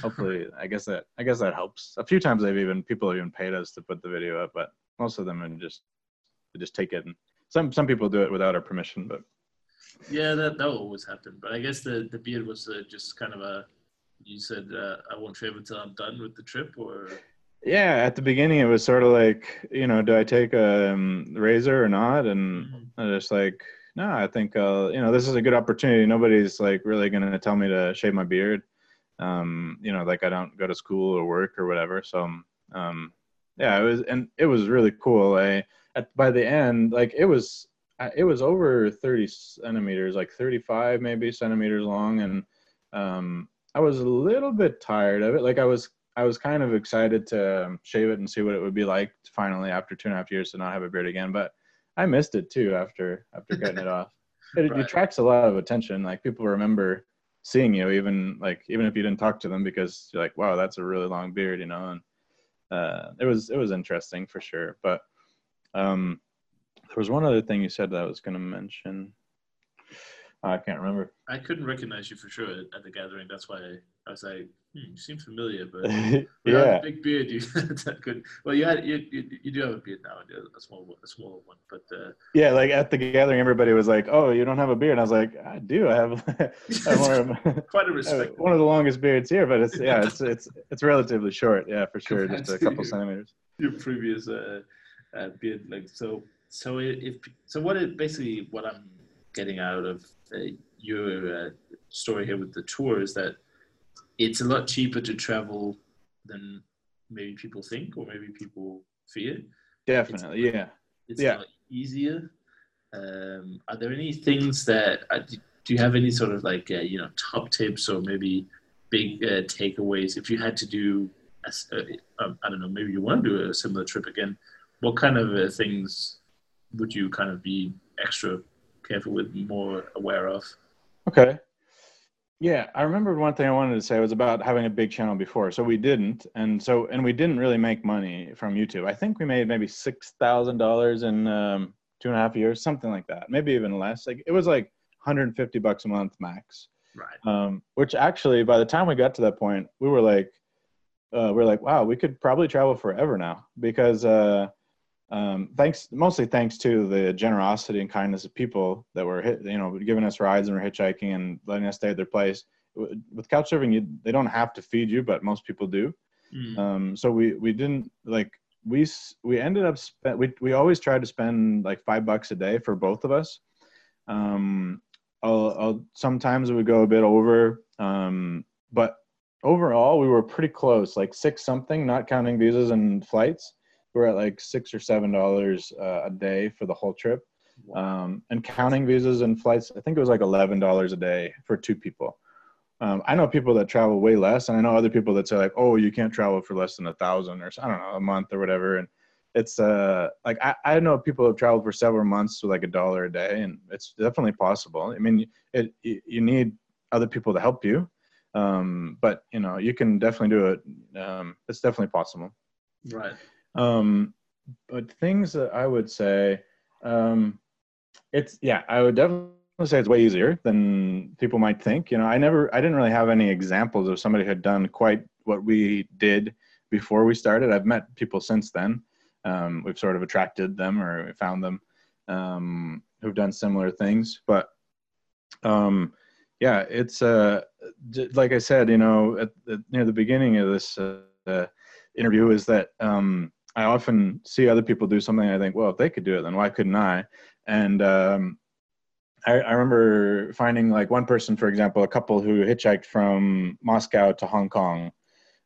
hopefully, (laughs) I guess that I guess that helps. A few times they've even people have even paid us to put the video up, but most of them are just they just take it and some some people do it without our permission, but yeah, that that will always happen. But I guess the the beard was uh, just kind of a. You said uh, I won't shave until I'm done with the trip, or. Yeah, at the beginning it was sort of like, you know, do I take a um, razor or not? And mm-hmm. I just like, no, I think, uh, you know, this is a good opportunity. Nobody's like really going to tell me to shave my beard. Um, you know, like I don't go to school or work or whatever. So, um, yeah, it was, and it was really cool. I, at, by the end, like it was it was over 30 centimeters, like 35 maybe centimeters long, and um, I was a little bit tired of it. Like I was I was kind of excited to um, shave it and see what it would be like finally after two and a half years to not have a beard again, but I missed it too after after getting it off. (laughs) It, right. it attracts a lot of attention. Like people remember seeing you even like even if you didn't talk to them because you're like wow that's a really long beard you know and uh, it was it was interesting for sure but um, there was one other thing you said that I was going to mention. I can't remember. I couldn't recognize you for sure at the gathering. That's why I, was like, hmm, you seem familiar, but (laughs) yeah, big beard, you (laughs) that good. Well, you had you, you, you do have a beard now, a small one, a smaller one, but uh, yeah, like at the gathering, everybody was like, "Oh, you don't have a beard." And I was like, "I do. I have, (laughs) I have quite a respect. one of the longest beards here, but it's yeah, it's it's it's relatively short. Yeah, for sure, just a couple centimeters. Your previous uh, uh, beard like so so if so what it basically what i'm getting out of uh, your uh, story here with the tour is that it's a lot cheaper to travel than maybe people think or maybe people fear. Definitely it's, yeah. it's yeah. easier. Um, are there any things that uh, do you have any sort of like uh, you know top tips or maybe big uh, takeaways? If you had to do a, um, I don't know maybe you want to do a similar trip again what kind of uh, things would you kind of be extra careful with, more aware of? Okay. Yeah, I remember one thing I wanted to say was about having a big channel before. So we didn't, and so and we didn't really make money from YouTube. I think we made maybe six thousand dollars in um, two and a half years, something like that, maybe even less. Like it was like 150 bucks a month max. Right. Um, which actually, by the time we got to that point, we were like, uh, we are like, wow, we could probably travel forever now because uh, um, thanks mostly thanks to the generosity and kindness of people that were hit, you know giving us rides and were hitchhiking and letting us stay at their place. With couch surfing, you, they don't have to feed you, but most people do. Mm. Um, so we we didn't like we we ended up we we always tried to spend like five bucks a day for both of us. Um, I'll, I'll sometimes it would go a bit over, um, but overall we were pretty close, like six something, not counting visas and flights. We were at like six or seven dollars uh, a day for the whole trip, um, and counting visas and flights, I think it was like eleven dollars a day for two people. Um, I know people that travel way less, and I know other people that say like, "Oh, you can't travel for less than a thousand or I don't know, a month or whatever." And it's uh like I, I know people have traveled for several months with like a dollar a day, and it's definitely possible. I mean, it you you need other people to help you, um, but you know you can definitely do it. Um, it's definitely possible. Right. Um, but things that I would say, um, it's yeah, I would definitely say it's way easier than people might think. You know, I never, I didn't really have any examples of somebody who had done quite what we did before we started. I've met people since then. Um, we've sort of attracted them or found them um, who've done similar things, but um, yeah, it's uh, like I said, you know, at, near the beginning of this uh, uh, interview, is that um, I often see other people do something. I think, well, if they could do it, then why couldn't I? And um, I, I remember finding like one person, for example, a couple who hitchhiked from Moscow to Hong Kong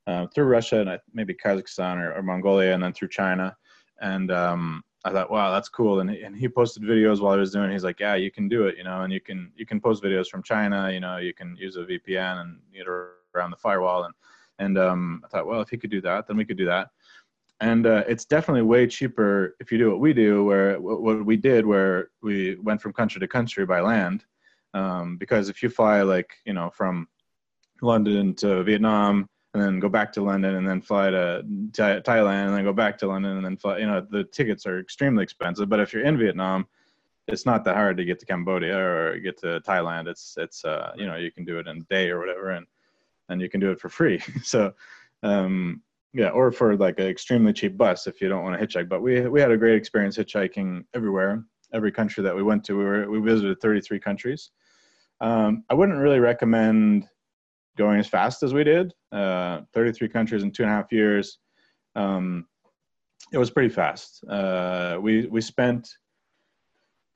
uh, through Russia and maybe Kazakhstan or, or Mongolia, and then through China. And um, I thought, wow, that's cool. And he, and he posted videos while I was doing. it. He's like, yeah, you can do it, you know, and you can you can post videos from China. You know, you can use a VPN and get around the firewall. And and um, I thought, well, if he could do that, then we could do that and uh, it's definitely way cheaper if you do what we do where what we did where we went from country to country by land. Um, because if you fly like you know from london to vietnam and then go back to london and then fly to thailand and then go back to london and then fly you know the tickets are extremely expensive. But if you're in vietnam it's not that hard to get to cambodia or get to thailand. It's it's uh, you know you can do it in a day or whatever and and you can do it for free. (laughs) So um, yeah, or for like an extremely cheap bus if you don't want to hitchhike. But we we had a great experience hitchhiking everywhere, every country that we went to. We were we visited 33 countries. Um, I wouldn't really recommend going as fast as we did. Uh, 33 countries in two and a half years. Um, it was pretty fast. Uh, we we spent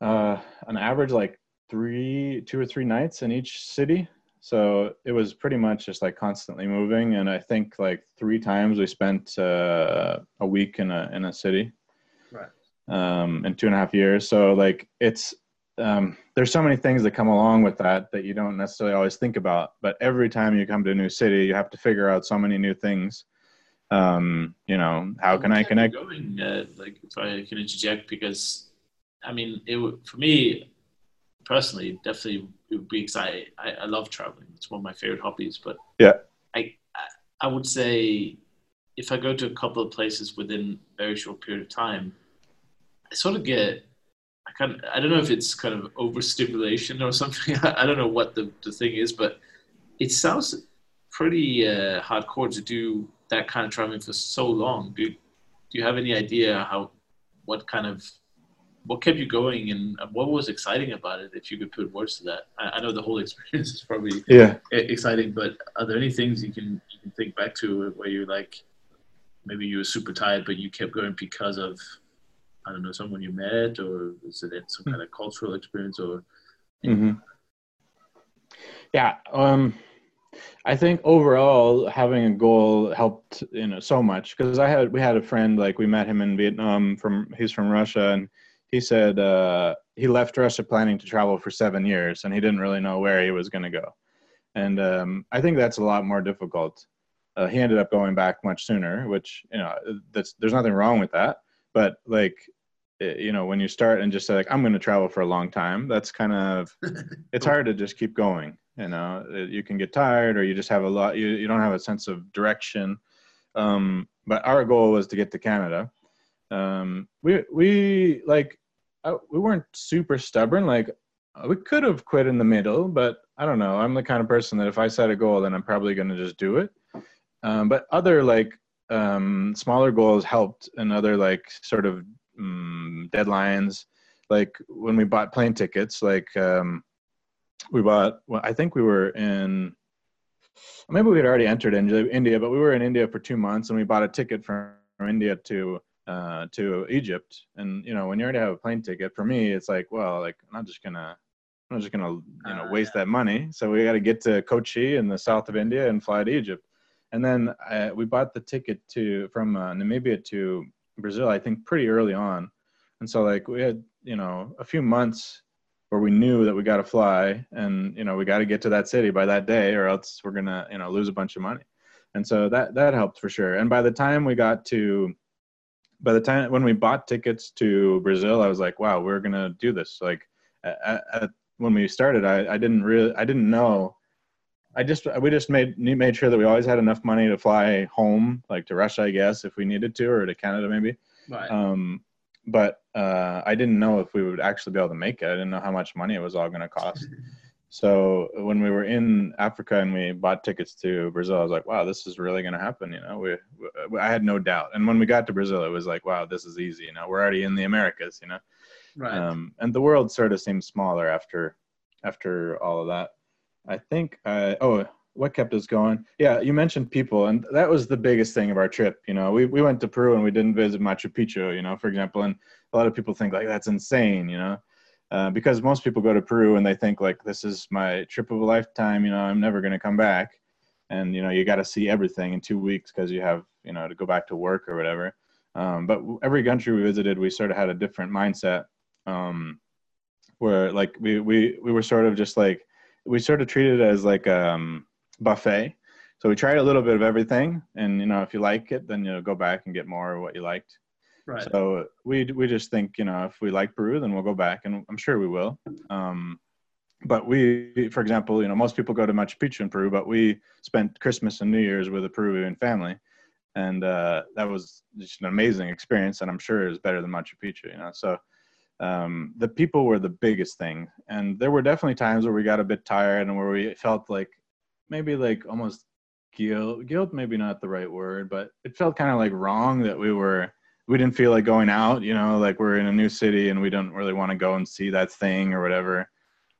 uh, an average like three, two or three nights in each city so it was pretty much just like constantly moving and i think like three times we spent uh, a week in a in a city. Right. um in two and a half years. So like it's um there's so many things that come along with that that you don't necessarily always think about but every time you come to a new city you have to figure out so many new things. Um you know how can i What kept you connect Going, uh, like if I can interject, because I mean, it would, for me personally, definitely it would be exciting. I, I love traveling; it's one of my favorite hobbies. But Yeah. I, I I would say if I go to a couple of places within a very short period of time, I sort of get. I kind of, I don't know if it's kind of overstimulation or (laughs) something. I, don't know what the, the thing is, but it sounds pretty uh, hardcore to do that kind of traveling for so long. Do, do you have any idea how, what kind of, what kept you going and what was exciting about it? If you could put words to that, I, I know the whole (laughs) experience is probably yeah. exciting, but are there any things you can you can think back to where you're like, maybe you were super tired, but you kept going because of, I don't know, someone you met, or is it some kind of cultural experience, or? Hmm Yeah, um, I think overall having a goal helped you know so much because I had we had a friend like we met him in Vietnam from he's from Russia and he said uh, he left Russia planning to travel for seven years and he didn't really know where he was going to go, and um, I think that's a lot more difficult. Uh, he ended up going back much sooner, which you know that's there's nothing wrong with that, but like eh, you know when you start and just say like i'm going to travel for a long time that's kind of (laughs) it's hard to just keep going you know? Uh, you can get tired or you just have a lot you, you don't have a sense of direction. Um, but our goal was to get to canada. Um, we we like uh, we weren't super stubborn like uh, we could have quit in the middle but i don't know i'm the kind of person that if i set a goal then i'm probably going to just do it um, but other like um, smaller goals helped and other like sort of um, deadlines. Like when we bought plane tickets, like um, we bought. Well, I think we were in. Maybe we had already entered India, but we were in India for two months, and we bought a ticket from India to uh, to Egypt. And you know, when you already have a plane ticket, for me, it's like, well, like I'm not just gonna, I'm not just gonna, you know, uh, waste yeah. that money. So we got to get to Kochi in the south of India and fly to Egypt. And then uh, we bought the ticket to from uh, Namibia to Brazil, I think, pretty early on. And so like we had, you know, a few months where we knew that we got to fly, and you know, we got to get to that city by that day, or else we're gonna, you know, lose a bunch of money. And so that that helped for sure. And by the time we got to by the time when we bought tickets to Brazil, I was like, wow, we're gonna do this. Like, at, at, when we started, I, I didn't really, I didn't know. I just we just made made sure that we always had enough money to fly home, like to Russia, I guess, if we needed to, or to Canada maybe. Right. Um, but uh, I didn't know if we would actually be able to make it. I didn't know how much money it was all going to cost. So when we were in Africa and we bought tickets to Brazil, I was like, wow, this is really going to happen. You know, we, we, I had no doubt. And when we got to Brazil, it was like, wow, this is easy. You know, we're already in the Americas, you know? Right. Um, and the world sort of seemed smaller after, after all of that. I think, uh, oh, what kept us going? Yeah, you mentioned people, and that was the biggest thing of our trip. You know, we, we went to Peru and we didn't visit Machu Picchu, you know, for example, and a lot of people think like that's insane, you know, uh, because most people go to Peru and they think like this is my trip of a lifetime. You know, I'm never going to come back, and you know you got to see everything in two weeks because you have you know to go back to work or whatever. Um, but every country we visited, we sort of had a different mindset, um, where like we we we were sort of just like we sort of treated it as like um buffet. So we tried a little bit of everything, and you know if you like it, then you know go back and get more of what you liked. Right. So we we just think you know if we like Peru, then we'll go back, and I'm sure we will. Um, but we, for example, you know most people go to Machu Picchu in Peru, but we spent Christmas and New Year's with a Peruvian family, and uh, that was just an amazing experience, and I'm sure it was better than Machu Picchu. You know, so. Um, the people were the biggest thing, and there were definitely times where we got a bit tired and where we felt like maybe like almost guilt guilt maybe not the right word but it felt kind of like wrong that we were we didn't feel like going out, you know, like we're in a new city and we don't really want to go and see that thing or whatever.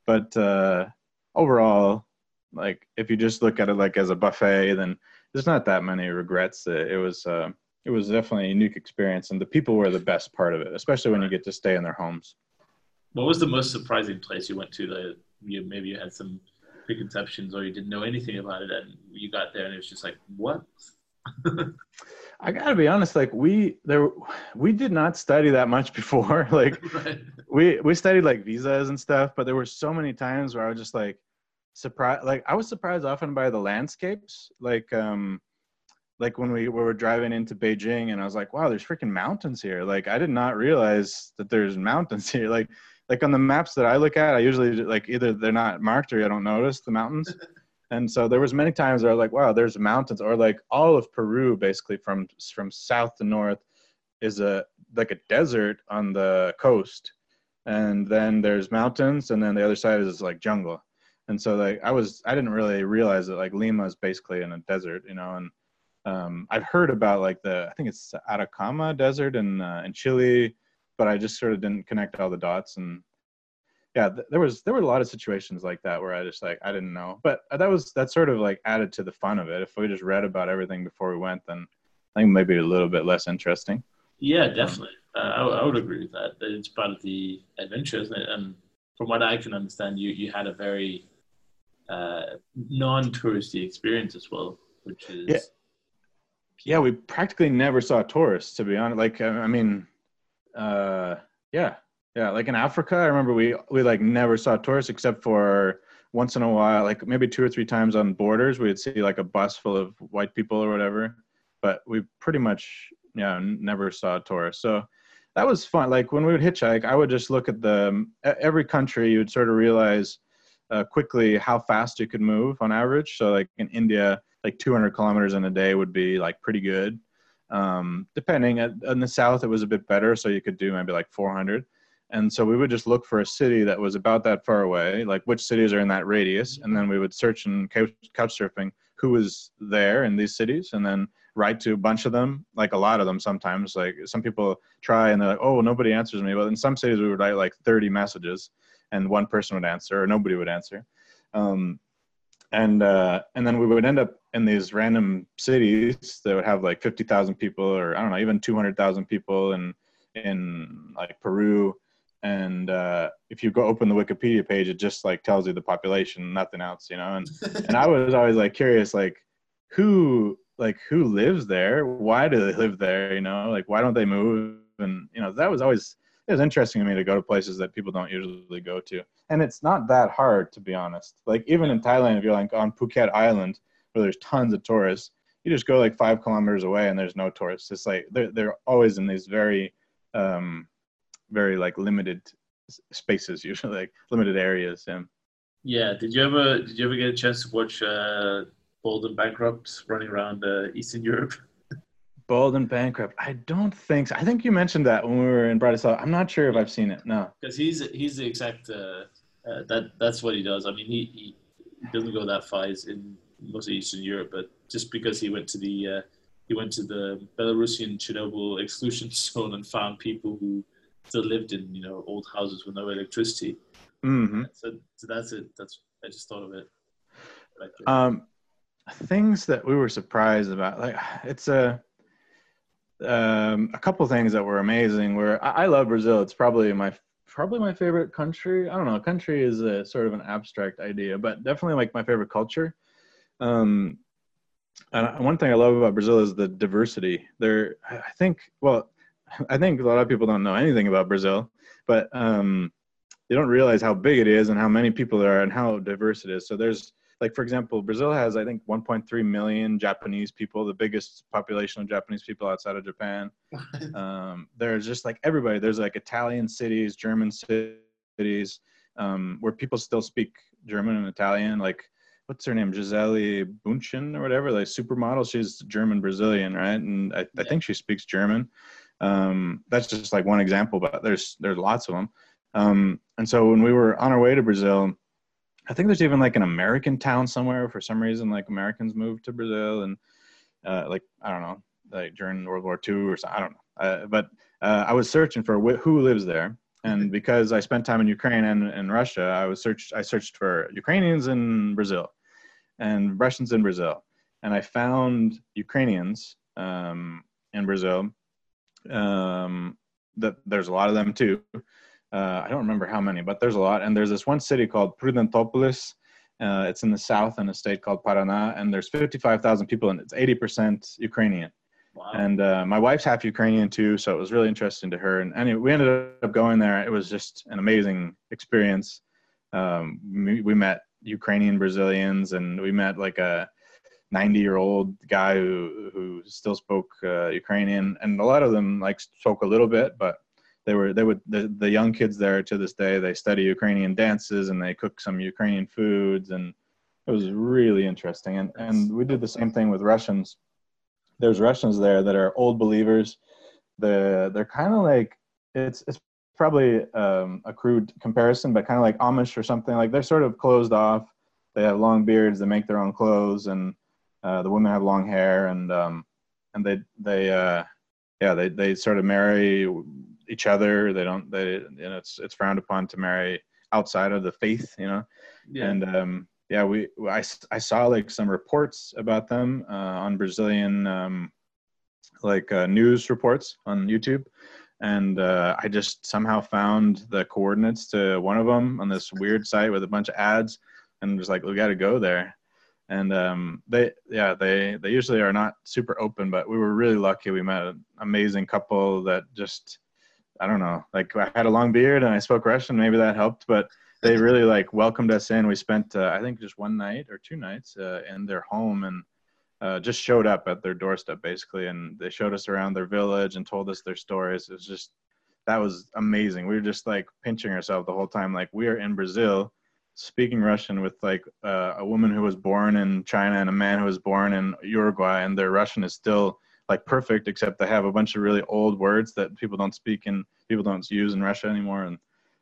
But uh, overall, like if you just look at it like as a buffet, then there's not that many regrets. It, it was uh, it was definitely a unique experience, and the people were the best part of it, especially when you get to stay in their homes. What was the most surprising place you went to that you maybe you had some preconceptions or you didn't know anything about it, and you got there and it was just like, what? I gotta be honest, like we there we did not study that much before. (laughs) like (laughs) right. we we studied like visas and stuff, but there were so many times where I was just like surprised like I was surprised often by the landscapes. Like um like when we, we were driving into Beijing and I was like, wow, there's freaking mountains here. Like I did not realize that there's mountains (laughs) here. Like like on the maps that I look at, I usually like either they're not marked or I don't notice the mountains. And so there was many times where I was like, wow, there's mountains, or like all of Peru, basically from from south to north, is a like a desert on the coast, and then there's mountains, and then the other side is like jungle, and so like I was I didn't really realize that like Lima is basically in a desert, you know, and um, I've heard about like the I think it's Atacama Desert in uh, in Chile, but I just sort of didn't connect all the dots and yeah, th- there was there were a lot of situations like that where I just like I didn't know, but that was that sort of like added to the fun of it. If we just read about everything before we went, then I think maybe a little bit less interesting. Yeah, definitely. Uh, I, I would agree with that. It's part of the adventures, and from what I can understand, you you had a very uh, non-touristy experience as well, which is yeah. Yeah, we practically never saw tourists, to be honest. Like, I mean, uh, yeah, yeah, like in Africa, I remember we we like never saw tourists except for once in a while, like maybe two or three times on borders, we'd see like a bus full of white people or whatever. But we pretty much yeah never saw tourists. So that was fun. Like when we would hitchhike, I would just look at the every country. You would sort of realize uh, quickly how fast you could move on average. So like in India, like 200 kilometers in a day would be like pretty good. Um, depending in the south, it was a bit better, so you could do maybe like 400 and so we would just look for a city that was about that far away, like which cities are in that radius, and then we would search and couch, couch surfing who was there in these cities, and then write to a bunch of them, like a lot of them sometimes. Like some people try and they're like, oh, nobody answers me. But in some cities, we would write like 30 messages and one person would answer or nobody would answer. Um, and uh, and then we would end up in these random cities that would have like 50,000 people or I don't know, even 200,000 people in, in like Peru. And uh, if you go open the Wikipedia page, it just like tells you the population, nothing else, you know? And, (laughs) and I was always like curious, like who like who lives there? Why do they live there you know? Like why don't they move? And you know that was always it was interesting to me to go to places that people don't usually go to. And it's not that hard to be honest. Like even in thailand if you're like on phuket island where there's tons of tourists you just go like five kilometers away and there's no tourists. It's like they're, they're always in these very um very like limited spaces (laughs) usually like limited areas yeah yeah did you ever did you ever get a chance to watch uh Bold and Bankrupt running around uh, Eastern Europe? (laughs) Bold and Bankrupt. I don't think so. I think you mentioned that when we were in Bratislava. I'm not sure if I've seen it. No, because he's he's the exact uh, uh, that that's what he does. I mean, he, he doesn't go that far in most of Eastern Europe, but just because he went to the uh, he went to the Belarusian Chernobyl exclusion (laughs) zone and found people who still lived in you know old houses with no electricity. Mm-hmm. So, so that's it. That's I just thought of it. Right um, things that we were surprised about like it's a um, a couple things that were amazing Where I, I, love brazil it's probably my probably my favorite country i don't know country is a sort of an abstract idea but definitely like my favorite culture um, and one thing i love about brazil is the diversity there i think well i think a lot of people don't know anything about brazil but um, they don't realize how big it is and how many people there are and how diverse it is. So there's like for example brazil has i think 1.3 million japanese people the biggest population of japanese people outside of japan. (laughs) Um, there's just like everybody there's like italian cities german cities um, where people still speak german and italian. Like what's her name? Gisele Bündchen or whatever like supermodel. She's german brazilian right? And i, yeah. I think she speaks german um, that's just like one example but there's there's lots of them um, and so when we were on our way to brazil I think there's even like an American town somewhere for some reason, like Americans moved to Brazil and uh, like, I don't know, like during World War II or something, I don't know. Uh, but uh, I was searching for wh- who lives there. And because I spent time in Ukraine and in Russia, I was searched, I searched for Ukrainians in Brazil and Russians in Brazil. And I found Ukrainians um, in Brazil. Um, that there's a lot of them too uh, I don't remember how many, but there's a lot. And there's this one city called Prudentopolis. Uh, it's in the south in a state called Paraná, and there's 55,000 people, and it's 80% Ukrainian. Wow. And uh, my wife's half Ukrainian too, so it was really interesting to her. And anyway, we ended up going there. It was just an amazing experience. Um, we, we met Ukrainian Brazilians, and we met like a 90 year old guy who who still spoke uh, Ukrainian, and a lot of them like spoke a little bit, but they were they would the, the young kids there to this day they study ukrainian dances and they cook some ukrainian foods and it was really interesting. And and we did the same thing with russians. There's russians there that are old believers. The they're kind of like it's it's probably um, a crude comparison but kind of like amish or something. Like they're sort of closed off. They have long beards. They make their own clothes. And uh, the women have long hair and um, and they they uh, yeah they they sort of marry each other. They don't. They you know it's it's frowned upon to marry outside of the faith. You know, yeah. and um, yeah, we I I saw like some reports about them uh, on Brazilian um, like uh, news reports on YouTube. And uh, I just somehow found the coordinates to one of them on this weird site with a bunch of ads, and was like, "We got to go there." And um, they yeah they they usually are not super open but we were really lucky we met an amazing couple that just I don't know, like I had a long beard and I spoke Russian. Maybe that helped, but they really like welcomed us in. We spent, uh, I think, just one night or two nights uh, in their home and uh, just showed up at their doorstep basically. And they showed us around their village and told us their stories. It was just, that was amazing. We were just like pinching ourselves the whole time. Like we are in Brazil speaking Russian with like uh, a woman who was born in China and a man who was born in Uruguay, and their Russian is still like perfect, except they have a bunch of really old words that people don't speak and people don't use in Russia anymore. And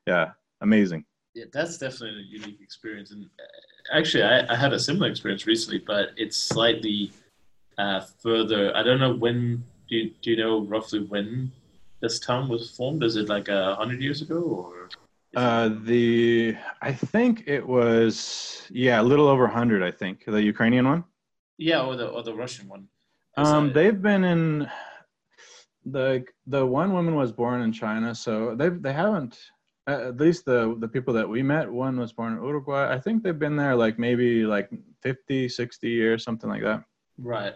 yeah, amazing. Yeah, that's definitely a unique experience. And uh, actually, I, I had a similar experience recently, but it's slightly uh, further. I don't know when. Do you, do you know roughly when this town was formed? Is it like a hundred years ago, or? Uh, the I think it was yeah a little over hundred. I think the Ukrainian one. yeah, or the or the Russian one. Is Um, that- they've been in the the one woman was born in China, so they they haven't at least the the people that we met. One was born in Uruguay. I think they've been there like maybe like 50, 60 years, something like that. Right.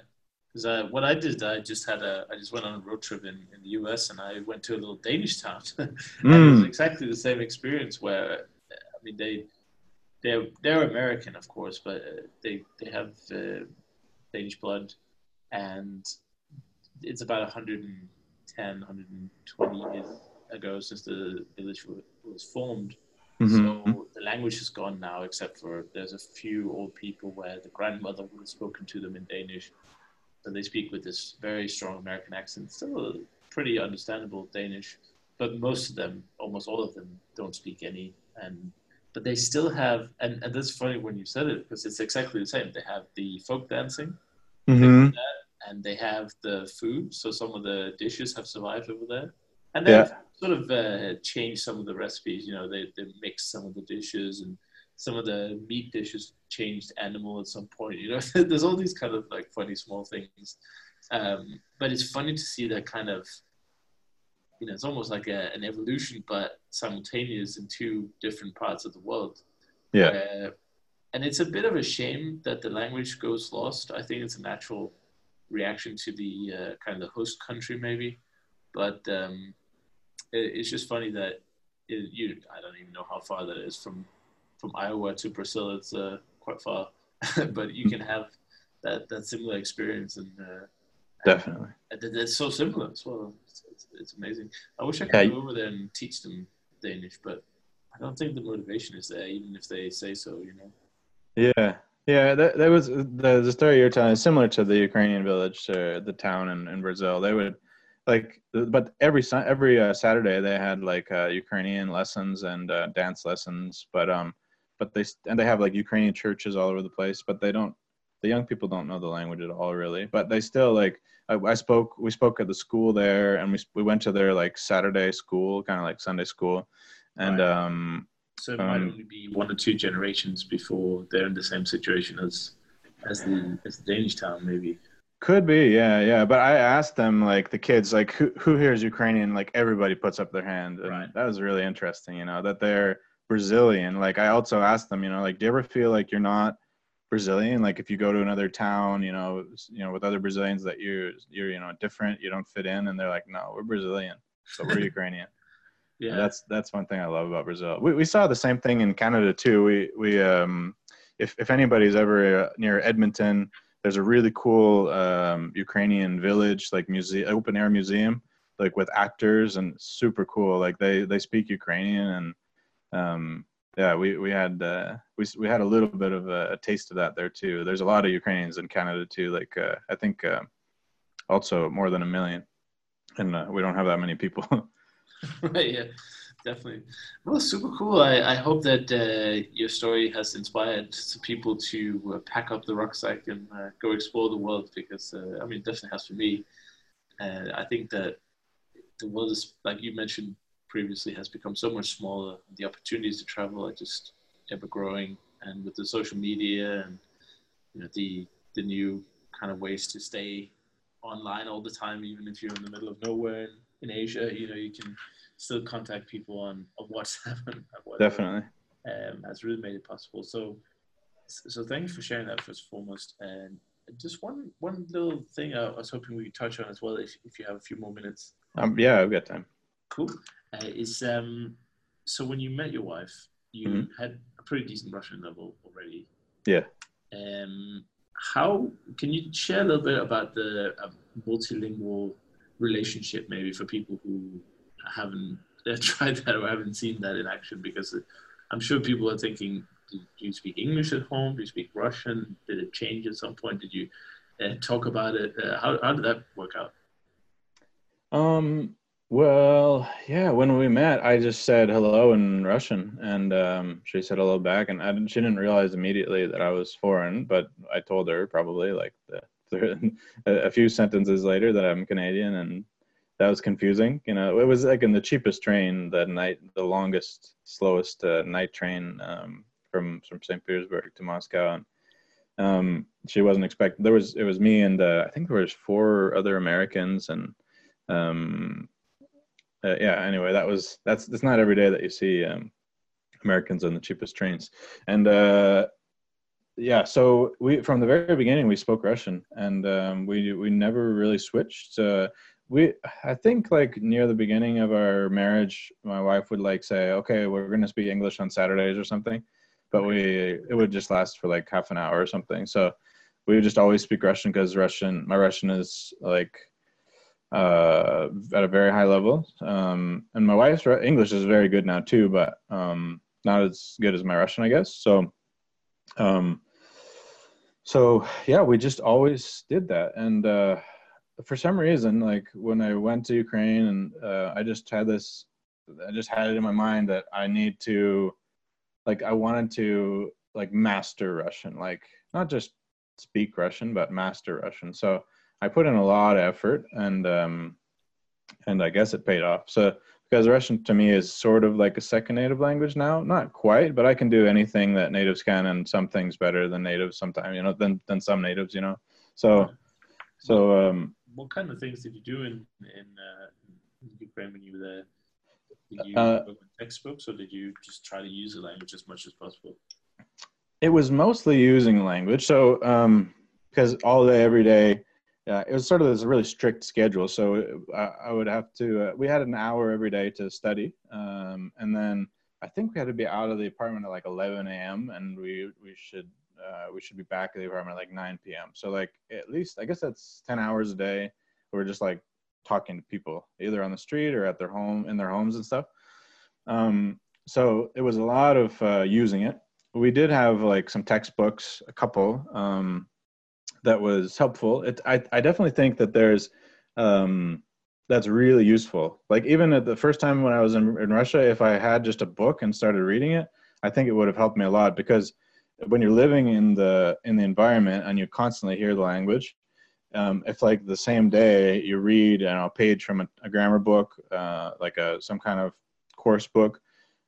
Because uh, what I did, I just had a, I just went on a road trip in, in the U.S. and I went to a little Danish town, (laughs) and it was Mm. exactly the same experience. Where, I mean, they, they're they're American, of course, but uh, they they have uh, Danish blood, and it's about 110, 120 years ago since the village was formed. Mhm. So the language is gone now, except for there's a few old people where the grandmother would have spoken to them in Danish. So they speak with this very strong American accent, still a pretty understandable Danish, but most of them, almost all of them, don't speak any. And but they still have, and, and that's funny when you said it because it's exactly the same. They have the folk dancing, Mhm. and they have the food. So some of the dishes have survived over there, and they've Yeah. sort of uh, changed some of the recipes. You know, they they mixed some of the dishes, and some of the meat dishes changed animal at some point. You know, (laughs) there's all these kind of like funny small things. Um, but it's funny to see that kind of. You know, it's almost like a, an evolution, but simultaneous in two different parts of the world. Yeah. Uh, and it's a bit of a shame that the language goes lost. I think it's a natural reaction to the uh, kind of the host country, maybe. But um, it, it's just funny that it, you. I don't even know how far that is from from Iowa to Brazil. It's uh, quite far, (laughs) but you can have that that similar experience, and uh, Definitely. and it- it's so similar as well. It's, it's, it's amazing. I wish I could Yeah. go over there and teach them Danish, but I don't think the motivation is there, even if they say so. You know. Yeah, yeah. That that was the the story you're telling similar to the Ukrainian village, uh, the town in, in Brazil. They would like, but every every uh, Saturday they had like uh, Ukrainian lessons and uh, dance lessons. But um, but they and they have like Ukrainian churches all over the place. But they don't. The young people don't know the language at all, really. But they still like. I, I spoke. We spoke at the school there, and we we went to their like Saturday school, kind of like Sunday school, and Right. um, So it might Um, only be one or two generations before they're in the same situation as as the as the Danish town, maybe. Could be, yeah, yeah. But I asked them, like the kids, like who who here is Ukrainian? Like everybody puts up their hand, and Right. that was really interesting. You know that they're Brazilian. Like I also asked them, you know, like do you ever feel like you're not Brazilian? Like if you go to another town, you know, you know, with other Brazilians that you're, you're you know different, you don't fit in, and they're like, no, we're Brazilian, so we're (laughs) Ukrainian. Yeah, And that's that's one thing I love about Brazil. We we saw the same thing in Canada too. We we um if if anybody's ever uh, near Edmonton, there's a really cool um, Ukrainian village like museum open air museum like with actors and super cool. Like they they speak Ukrainian and um yeah we we had uh, we we had a little bit of a, a taste of that there too. There's a lot of Ukrainians in Canada too. Like uh, I think uh, also more than a million, and uh, we don't have that many people. right. (laughs) (laughs) Yeah, definitely. Well, super cool. I, I hope that uh, your story has inspired some people to uh, pack up the rucksack and go explore the world because I mean, it definitely has for me. And I think that the world is, like you mentioned previously, has become so much smaller. The opportunities to travel are just ever growing, and with the social media and you know the the new kind of ways to stay online all the time, even if you're in the middle of nowhere in, in Asia, you know, you can still contact people on, on WhatsApp and whatever, Definitely. um, has really made it possible. So, so thank you for sharing that first and foremost. And just one one little thing I was hoping we could touch on as well, if, if you have a few more minutes. Um, yeah, I've got time. Cool. Uh, is um, so when you met your wife, you Mhm. had a pretty decent Russian level already. Yeah. Um, how can you share a little bit about the um, multilingual relationship, maybe for people who haven't (laughs) uh, tried that or haven't seen that in action? Because uh, I'm sure people are thinking, do do you speak English at home? Do you speak Russian? Did it change at some point? Did you uh, talk about it? Uh, how, how did that work out? Um, well, yeah, when we met, I just said hello in Russian, and um, she said hello back, and didn't, she didn't realize immediately that I was foreign, but I told her probably like the (laughs) a, a few sentences later that I'm Canadian, and that was confusing. You know, it was like in the cheapest train that night, the longest, slowest uh, night train um, from from St. Petersburg to Moscow, and um, she wasn't expecting. There was it was me and uh, I think there was four other Americans, and um, uh, yeah. Anyway, that was that's it's not every day that you see um, Americans on the cheapest trains, and uh, yeah. So we from the very beginning we spoke Russian, and um, we we never really switched. Uh, we i think like near the beginning of our marriage my wife would like say okay we're going to speak english on saturdays or something but we it would just last for like half an hour or something so we would just always speak russian because russian my russian is like uh at a very high level. Um and my wife's english is very good now too but um not as good as my russian i guess. So um so yeah we just always did that. And uh for some reason, like when I went to Ukraine and uh, I just had this, I just had it in my mind that I need to, like, I wanted to like master Russian, like not just speak Russian, but master Russian. So I put in a lot of effort and, um, and I guess it paid off. So because Russian to me is sort of like a second native language now, not quite, but I can do anything that natives can and some things better than natives sometimes, you know, than, than some natives, you know? So, so, um, what kind of things did you do in in, uh, Ukraine when you were there? Did you uh, work with textbooks, or did you just try to use the language as much as possible? It was mostly using language. So, um, because all day, every day, yeah, it was sort of this really strict schedule. So I, I would have to. Uh, we had an hour every day to study, um, and then I think we had to be out of the apartment at like 11 a.m. and we we should uh, we should be back at the apartment at like 9 p.m. So like at least I guess that's 10 hours a day. We're just like talking to people either on the street or at their home in their homes and stuff. Um, so it was a lot of uh, using it. We did have like some textbooks, a couple um, that was helpful. It, I, I definitely think that there's um, that's really useful. Like even at the first time when I was in, in Russia, if I had just a book and started reading it, I think it would have helped me a lot because when you're living in the in the environment and you constantly hear the language um, if like the same day you read you know, a page from a, a grammar book uh, like a some kind of course book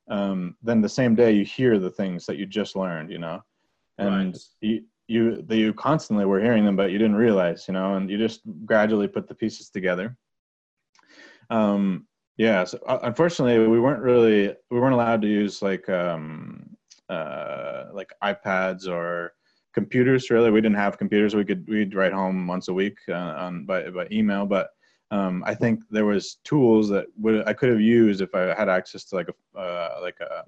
um, then the same day you hear the things that you just learned you know and right. you you you constantly were hearing them but you didn't realize you know and you just gradually put the pieces together um yeah so uh, unfortunately we weren't really we weren't allowed to use like um uh, like iPads or computers. Really, we didn't have computers. We could we'd write home once a week uh, on by by email, but um, I think there was tools that would I could have used if I had access to like a uh, like a,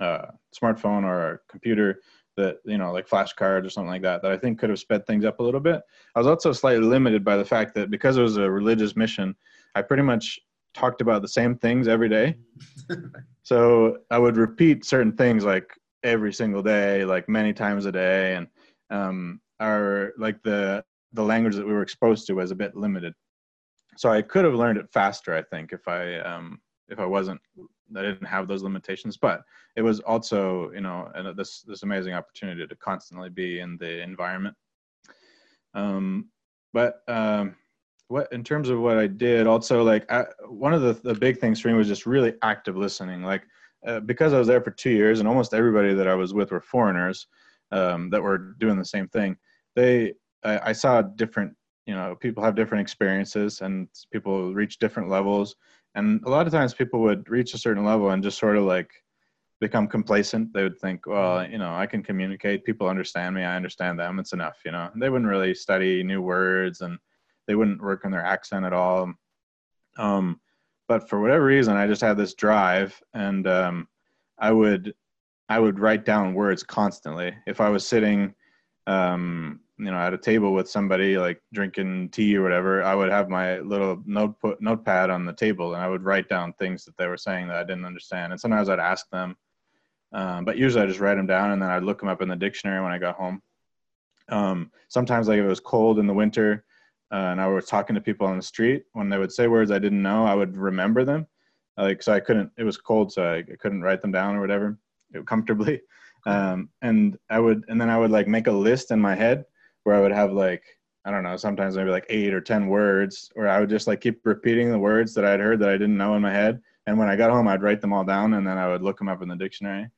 a, uh, smartphone or a computer that you know like flashcards or something like that that I think could have sped things up a little bit. I was also slightly limited by the fact that because it was a religious mission, I pretty much talked about the same things every day. (laughs) so I would repeat certain things like every single day, like many times a day, and um, our like the the language that we were exposed to was a bit limited. So I could have learned it faster, I think, if I um, if I wasn't I didn't have those limitations. But it was also you know this this amazing opportunity to constantly be in the environment. Um, but um, what in terms of what I did, also like I, one of the, the big things for me was just really active listening. Like uh, because I was there for two years, and almost everybody that I was with were foreigners um, that were doing the same thing. They I, I saw different you know people have different experiences and people reach different levels and a lot of times people would reach a certain level and just sort of like become complacent. They would think well you know i can communicate. People understand me. I understand them. It's enough you know? And they wouldn't really study new words and they wouldn't work on their accent at all. Um, but for whatever reason, I just had this drive, and um, I would I would write down words constantly. If I was sitting, um, you know, at a table with somebody like drinking tea or whatever, I would have my little notebook notepad on the table, and I would write down things that they were saying that I didn't understand. And sometimes I'd ask them, um, but usually I just write them down, and then I'd look them up in the dictionary when I got home. Um, sometimes, like if it was cold in the winter, uh, and I was talking to people on the street, when they would say words I didn't know, I would remember them. Like so, I couldn't. It was cold, so I, I couldn't write them down or whatever (laughs) comfortably. Um, and I would, and then I would like make a list in my head where I would have like I don't know, sometimes maybe like eight or ten words, where I would just like keep repeating the words that I'd heard that I didn't know in my head. And when I got home, I'd write them all down, and then I would look them up in the dictionary.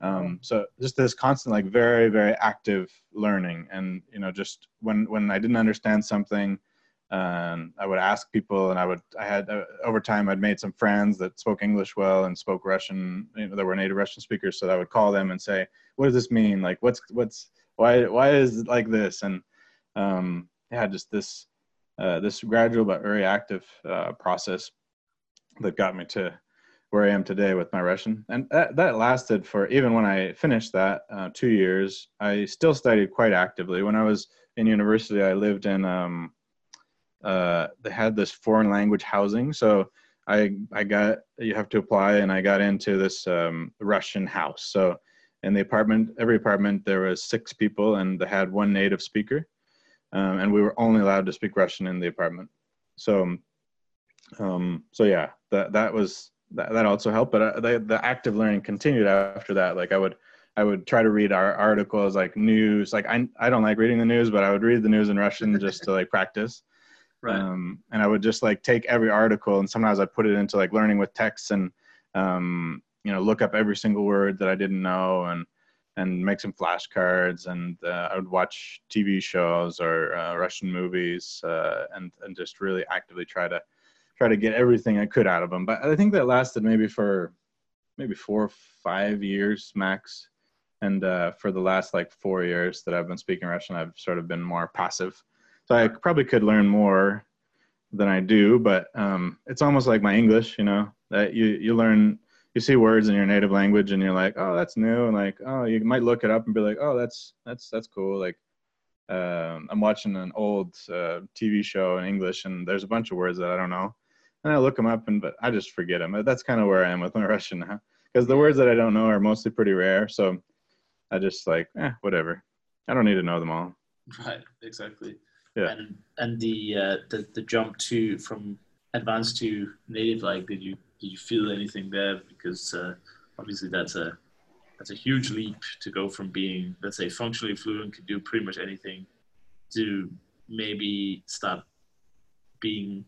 Um, so just this constant, like very, very active learning, and you know, just when when I didn't understand something, um, I would ask people, and I would I had uh, over time I'd made some friends that spoke English well and spoke Russian. You know, that were native Russian speakers, so I would call them and say, "What does this mean? Like, what's what's why why is it like this?" And um, yeah, just this uh, this gradual but very active uh, process that got me to where I am today with my Russian. And that, that lasted for even when I finished that uh, two years. I still studied quite actively. When I was in university, I lived in um, uh, they had this foreign language housing, so I I got you have to apply, and I got into this um, Russian house. So in the apartment, every apartment there was six people, and they had one native speaker um, and we were only allowed to speak Russian in the apartment. So, um, so yeah, that that was that, that also helped. But uh, the the active learning continued after that. Like I would I would try to read our articles, like news. Like I I don't like reading the news, but I would read the news in Russian just to like practice. (laughs) Right. Um, and I would just like take every article, and sometimes I put it into like learning with texts, and um, you know look up every single word that I didn't know, and and make some flashcards and uh, I would watch TV shows or uh, Russian movies uh, and and just really actively try to try to get everything I could out of them. But I think that lasted maybe for maybe four or five years max. And uh, for the last like four years that I've been speaking Russian, I've sort of been more passive. So I probably could learn more than I do, but um, it's almost like my English, you know, that you you learn you see words in your native language and you're like, oh, that's new, and like, oh, you might look it up and be like, oh, that's that's that's cool. Like, um, I'm watching an old uh, TV show in English, and there's a bunch of words that I don't know, and I look them up, and but I just forget them. That's kind of where I am with my (laughs) Russian now, because the words that I don't know are mostly pretty rare. So I just like, eh, whatever. I don't need to know them all. Right. Exactly. Yeah. And and the uh, the the jump to from advanced to native, like, did you did you feel anything there? Because uh, obviously that's a that's a huge leap to go from being, let's say, functionally fluent, could do pretty much anything, to maybe start being.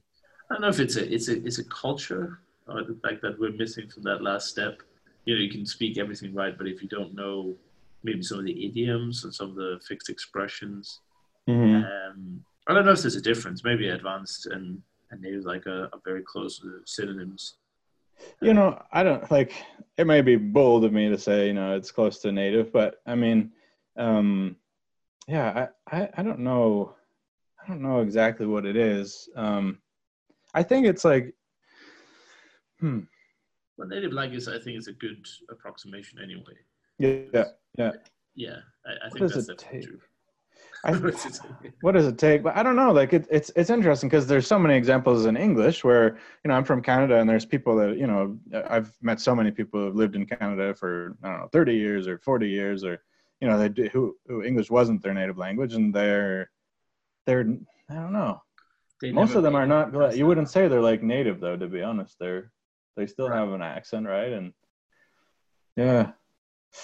I don't know if it's a it's a it's a culture or the fact that we're missing from that last step. You know, you can speak everything right, but if you don't know maybe some of the idioms and some of the fixed expressions, mm-hmm. um, I don't know if there's a difference. Maybe advanced and and native like a, a very close synonyms. You know i don't like it may be bold of me to say you know it's close to native but i mean um yeah i i, I don't know i don't know exactly what it is. Um i think it's like hmm. Well native language i think is a good approximation anyway. Yeah yeah yeah. I, I think that's definitely true I, (laughs) (laughs) what does it take? But I don't know. Like it, it's it's interesting because there's so many examples in English where you know I'm from Canada and there's people that you know I've met so many people who've lived in Canada for I don't know 30 years or 40 years or you know they do, who, who English wasn't their native language and they're they're I don't know. They Most of them are not. You wouldn't say they're like native though. To be honest, they're they still right. have an accent, right? And yeah,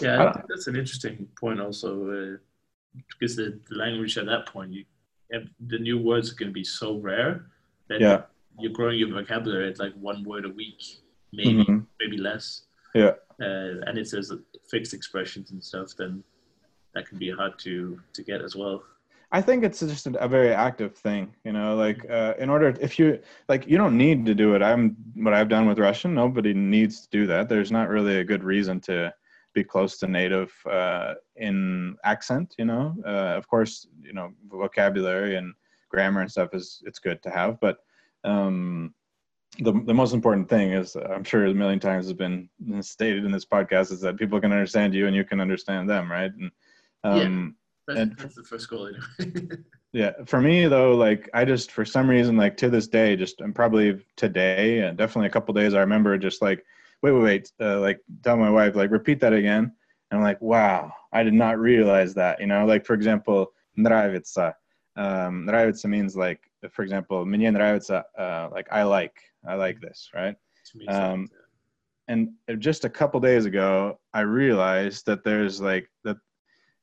yeah, that's an interesting point also. Uh, because the, the language at that point, you have, the new words are going to be so rare that yeah. you're growing your vocabulary at like one word a week, maybe mm-hmm. maybe less. Yeah. Uh, and it says fixed expressions and stuff, then that can be hard to to get as well. I think it's just a, a very active thing, you know. Like, uh, in order, if you like, you don't need to do it. I'm what I've done with Russian. Nobody needs to do that. There's not really a good reason to be close to native uh, in accent. You know, uh, of course, you know vocabulary and grammar and stuff is it's good to have, but um, the the most important thing is I'm sure a million times has been stated in this podcast is that people can understand you and you can understand them, right? And um, yeah, that's, and, that's the first goal. (laughs) yeah, for me though, like I just for some reason, like to this day, just I'm probably today and definitely a couple days, I remember just like wait, wait, wait, uh, like tell my wife, like repeat that again. And I'm like, wow, I did not realize that, you know, like for example, nравится. Um, nравится means like, for example, мне нравится, uh, like I like, I like this, right? Um, and just a couple days ago, I realized that there's like that,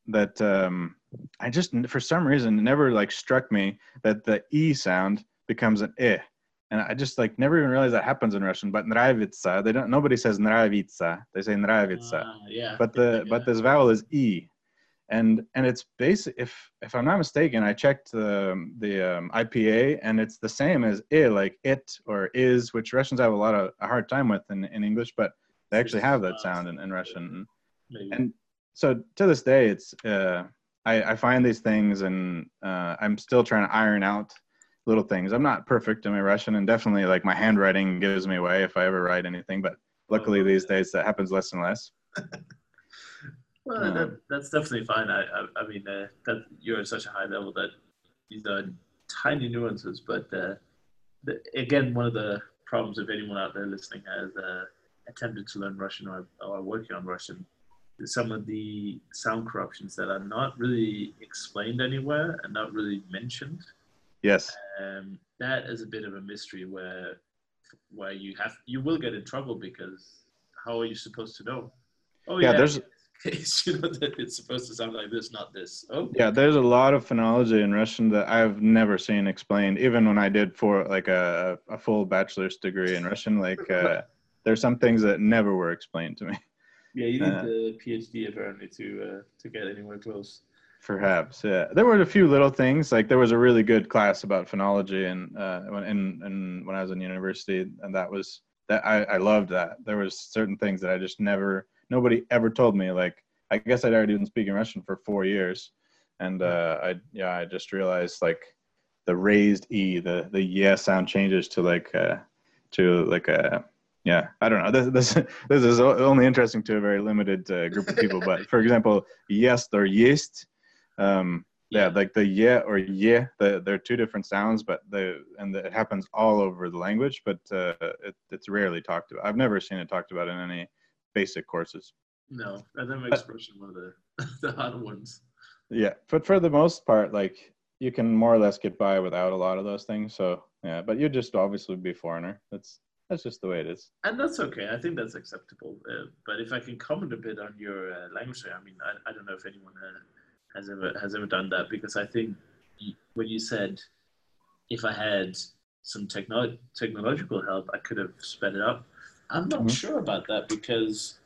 that, um, I just for some reason it never like struck me that the e sound becomes an i, and I just like never even realized that happens in Russian. But nravitsa, they don't. Nobody says nravitsa. They say nravitsa. Uh, yeah. but the but this vowel is e, and and it's basic. If if I'm not mistaken, I checked the the um, IPA, and it's the same as i, like it or is, which Russians have a lot of a hard time with in, in English, but they actually have that sound in, in Russian. Maybe. And so to this day, it's uh, I, I find these things, and uh, I'm still trying to iron out little things. I'm not perfect in my Russian, and definitely like my handwriting gives me away if I ever write anything. But luckily these days that happens less and less. (laughs) Well, Um, that, that's definitely fine. I, I, I mean, uh, that you're at such a high level that these are tiny nuances. But uh, the, again, one of the problems if anyone out there listening has uh, attempted to learn Russian or, or working on Russian, is some of the sound corruptions that are not really explained anywhere and not really mentioned. Yes. Um, that is a bit of a mystery where where you have you will get in trouble because how are you supposed to know? Oh Yeah, there's- it's, (laughs) you know that it's supposed to sound like this, not this. Oh Yeah, there's a lot of phonology in Russian that I've never seen explained. Even when I did for like a, a full bachelor's degree in Russian, like uh, (laughs) there's some things that never were explained to me. yeah, you need Uh, the PhD apparently to uh, to get anywhere close. Perhaps, yeah. There were a few little things. Like there was a really good class about phonology, and uh, when and, when I was in university, and that was that I, I loved that. There was certain things that I just never, nobody ever told me. Like I guess I'd already been speaking Russian for four years, and uh, I yeah, I just realized like the raised e, the the yes sound changes to like uh, to like a yeah i don't know this this this is only interesting to a very limited uh, group of people but for example yes or yeast um yeah, like the yeah or yeah the, they're two different sounds but the and the, it happens all over the language but uh, it, it's rarely talked about i've never seen it talked about in any basic courses No, that makes Russian one of the (laughs) the ones. yeah but for the most part like you can more or less get by without a lot of those things so yeah but you just obviously be foreigner that's that's just the way it is And that's okay. I think that's acceptable. Uh, but if I can comment a bit on your uh, language, I mean, I, I don't know if anyone uh, has ever has ever done that because I think when you said if I had some techno- technological help, I could have sped it up. I'm not Mhm. sure about that because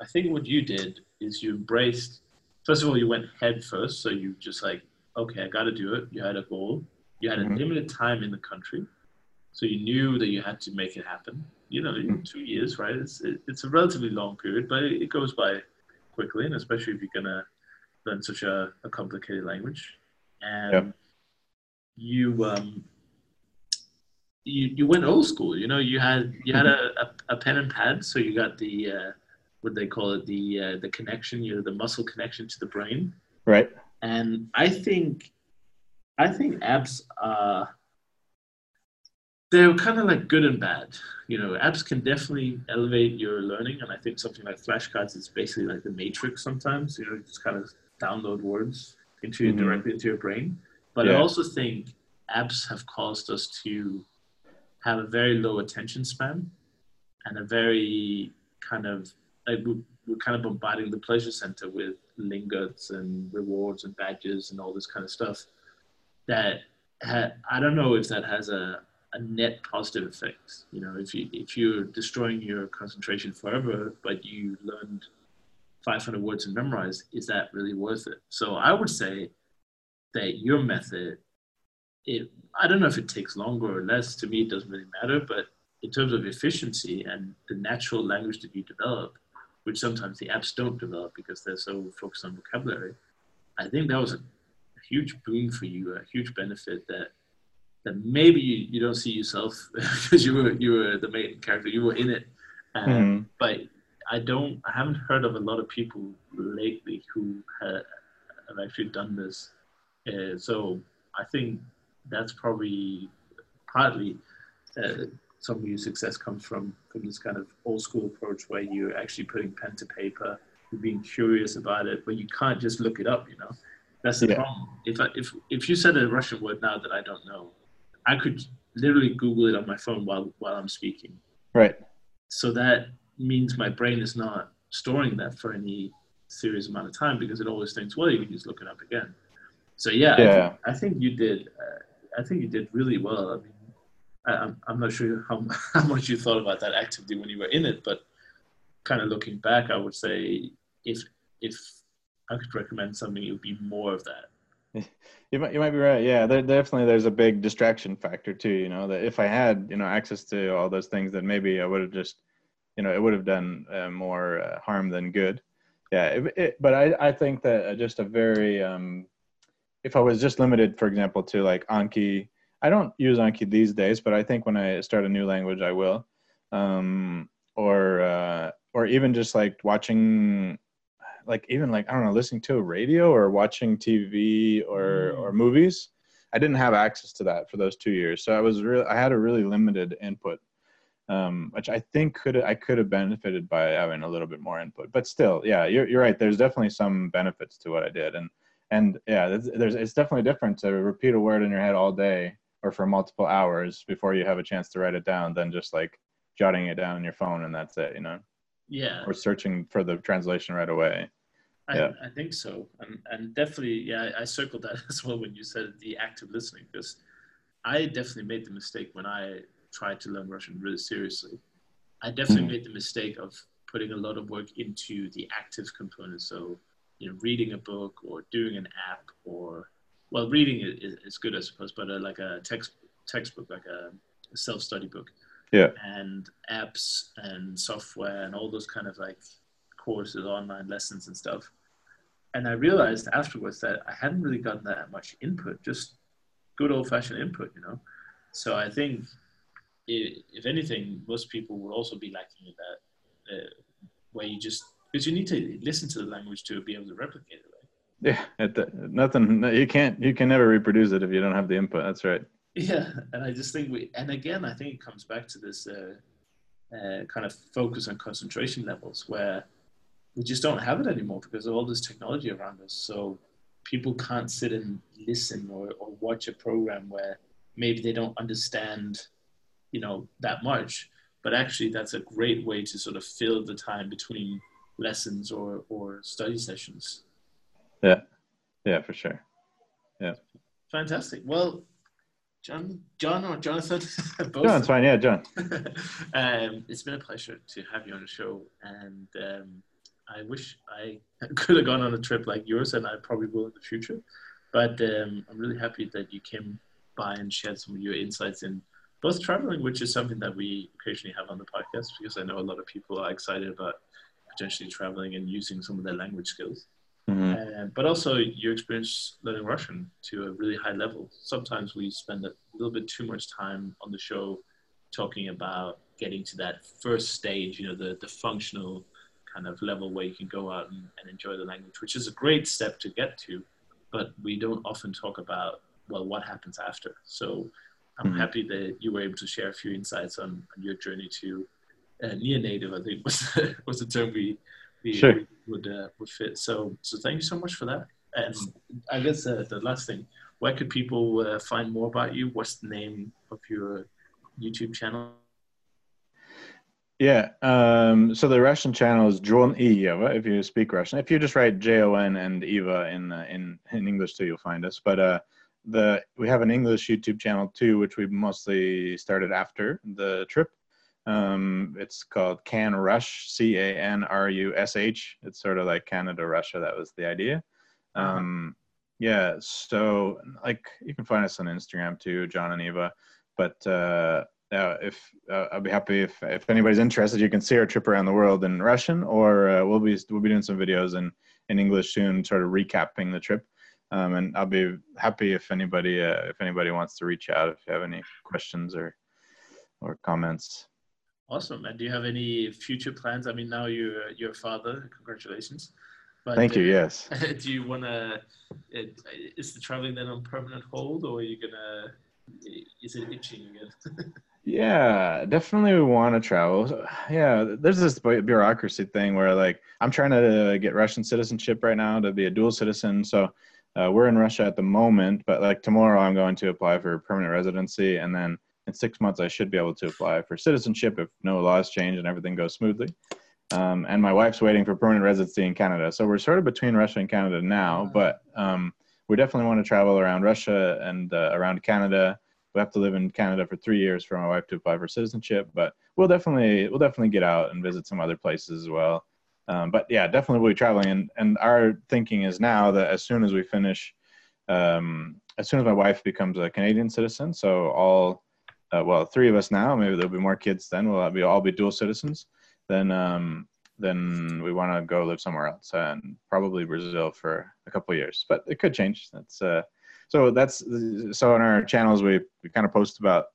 I think what you did is you embraced. First of all, you went head first, so you just like, okay, I got to do it. You had a goal. You had a Mhm. limited time in the country, so you knew that you had to make it happen. You know, in Mhm. two years, right? It's it, it's a relatively long period, but it, it goes by quickly, and especially if you're gonna learn such a, a complicated language. And Yep. you um you you went old school. You know, you had you had a, a, a pen and pad, so you got the uh, what they call it the uh, the connection, you know, the muscle connection to the brain. right And I think I think apps are they're kind of like good and bad. You know, apps can definitely elevate your learning, and I think something like flashcards is basically like the matrix. Sometimes you know, just kind of download words into Mhm. directly into your brain. But I also think apps have caused us to have a very low attention span and a very kind of like we- we're kind of bombarding the pleasure center with lingots and rewards and badges and all this kind of stuff that ha- I don't know if that has a, a net positive effect. You know, if you if you're destroying your concentration forever, but you learned 500 words and memorize, is that really worth it? So I would say that your method, it I don't know if it takes longer or less. To me, it doesn't really matter. But in terms of efficiency and the natural language that you develop, which sometimes the apps don't develop because they're so focused on vocabulary, I think that was a huge boon for you, a huge benefit that that maybe you, you don't see yourself (laughs) because you were you were the main character, you were in it. Um, Mhm. But I don't, I haven't heard of a lot of people lately who ha, have actually done this. Uh, so I think that's probably partly uh, some of your success comes from from this kind of old school approach where you're actually putting pen to paper, you're being curious about it, but you can't just look it up. You know, that's the Yeah. problem. If I, if if you said a Russian word now that I don't know, I could literally Google it on my phone while while I'm speaking. right So that means my brain is not storing that for any serious amount of time because it always thinks, well, you can just look it up again. So yeah, Yeah. I, think, I think you did. Uh, I think you did really well. I mean, I, I'm I'm not sure how (laughs) how much you thought about that actively when you were in it, but kind of looking back, I would say if if I could recommend something, it would be more of that. (laughs) You might, you might be right. Yeah, there, definitely there's a big distraction factor too. You know that if I had you know access to all those things, then maybe I would have just you know it would have done uh, more uh, harm than good. Yeah, it, it, but I I think that uh, just a very um, if I was just limited, for example, to like Anki, I don't use Anki these days, but I think when I start a new language, I will. Um, or uh, or even just like watching like even like I don't know, listening to a radio or watching TV or Mm. or movies. I didn't have access to that for those two years, so I was really I had a really limited input, um, which I think could I could have benefited by having a little bit more input. But still, yeah, you're you're right. There's definitely some benefits to what I did, and and yeah, there's, there's it's definitely different to repeat a word in your head all day or for multiple hours before you have a chance to write it down than just like jotting it down on your phone and that's it, you know, Yeah, or searching for the translation right away. I, Yeah. I think so, and and definitely, yeah, I, I circled that (laughs) as well when you said the active listening because I definitely made the mistake when I tried to learn Russian really seriously. I definitely Mhm. made the mistake of putting a lot of work into the active component. So, you know, reading a book or doing an app or, well, reading is, is- good, I suppose, but uh, like a text textbook, like a, a self study book. Yeah. And apps and software and all those kind of like courses, online lessons and stuff. And I realized afterwards that I hadn't really gotten that much input, just good old fashioned input, you know. So I think, if anything, most people would also be lacking in that, uh, where you just because you need to listen to the language to be able to replicate it, right? Yeah, it, nothing. You can't. You can never reproduce it if you don't have the input. That's right. Yeah, and I just think we, and again, I think it comes back to this uh, uh, kind of focus on concentration levels where we just don't have it anymore because of all this technology around us. So people can't sit and listen or, or watch a program where maybe they don't understand, you know, that much. But actually, that's a great way to sort of fill the time between lessons or, or study sessions. Yeah, yeah for sure. Yeah fantastic. Well, Jon, Jon or Jonathan, (laughs) both. Jon, it's fine. Yeah, Jon. (laughs) um, it's been a pleasure to have you on the show, and um, I wish I (laughs) could have gone on a trip like yours, and I probably will in the future. But um, I'm really happy that you came by and shared some of your insights in both traveling, which is something that we occasionally have on the podcast, because I know a lot of people are excited about potentially traveling and using some of their language skills. Mhm. Uh, but also your experience learning Russian to a really high level. Sometimes we spend a little bit too much time on the show talking about getting to that first stage, you know, the, the functional kind of level where you can go out and, and enjoy the language, which is a great step to get to. But we don't often talk about, well, what happens after. So I'm Mhm. happy that you were able to share a few insights on, on your journey to uh, near native, I think (laughs) was, was the term we, we, Sure. we would, uh, would fit. So, so thank you so much for that. And I guess uh, the last thing, where could people uh, find more about you? What's the name of your YouTube channel? Yeah. Um, so the Russian channel is Jon i Eva. If you speak Russian, if you just write J O N and Eva in uh, in in English too, you'll find us. But uh, the we have an English YouTube channel too, which we mostly started after the trip. Um, it's called Can Rush, C A N R U S H. It's sort of like Canada, Russia. That was the idea. Uh-huh. Um, yeah. So like you can find us on Instagram too, Jon and Eva. But uh, uh, if uh, I'll be happy if if anybody's interested, you can see our trip around the world in Russian, or uh, we'll be we'll be doing some videos in in English soon, sort of recapping the trip. Um, and I'll be happy if anybody uh, if anybody wants to reach out if you have any questions or or comments. Awesome. And do you have any future plans? I mean, now you're you're a father. Congratulations. But, Thank you. uh, Yes. (laughs) do you want to? Is the traveling then on permanent hold, or are you gonna? Is it itching again? (laughs) Yeah, definitely we want to travel. So, Yeah, there's this bureaucracy thing where like I'm trying to get Russian citizenship right now to be a dual citizen. So uh, we're in Russia at the moment, but like tomorrow I'm going to apply for permanent residency, and then in six months I should be able to apply for citizenship if no laws change and everything goes smoothly. Um, and my wife's waiting for permanent residency in Canada, so we're sort of between Russia and Canada now. But um, we definitely want to travel around Russia and uh, around Canada. We have to live in Canada for three years for my wife to apply for citizenship, but we'll definitely we'll definitely get out and visit some other places as well. Um, but yeah, definitely we'll be traveling. And, and our thinking is now that as soon as we finish, um, as soon as my wife becomes a Canadian citizen, so all, uh, well, three of us now, maybe there'll be more kids then, we'll be all be dual citizens. Then, um, then we want to go live somewhere else and probably Brazil for a couple years, but it could change. That's, uh, so that's, so on our channels, we, we kind of post about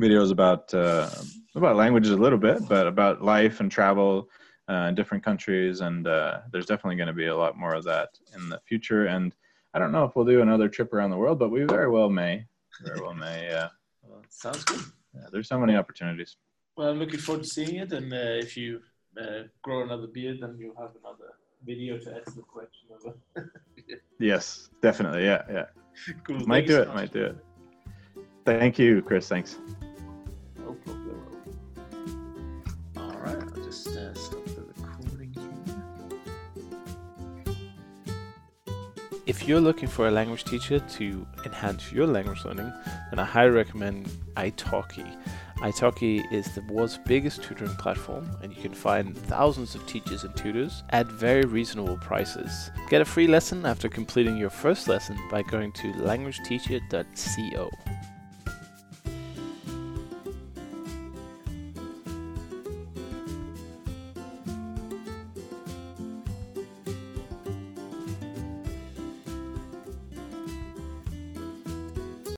videos about, uh, about languages a little bit, but about life and travel, uh, in different countries, and uh, there's definitely going to be a lot more of that in the future. And I don't know if we'll do another trip around the world, but we very well may. Very well may. Yeah. Well, sounds good. Yeah, there's so many opportunities. Well, I'm looking forward to seeing it, and uh, if you uh, grow another beard, then you'll have another video to add to the collection. Of (laughs) yes, definitely. Yeah, yeah. cool. Might Thank do it. much. Might do it. Thank you, Chris. Thanks. No problem. If you're looking for a language teacher to enhance your language learning, then I highly recommend italki. Italki is the world's biggest tutoring platform, and you can find thousands of teachers and tutors at very reasonable prices. Get a free lesson after completing your first lesson by going to languageteacher.co.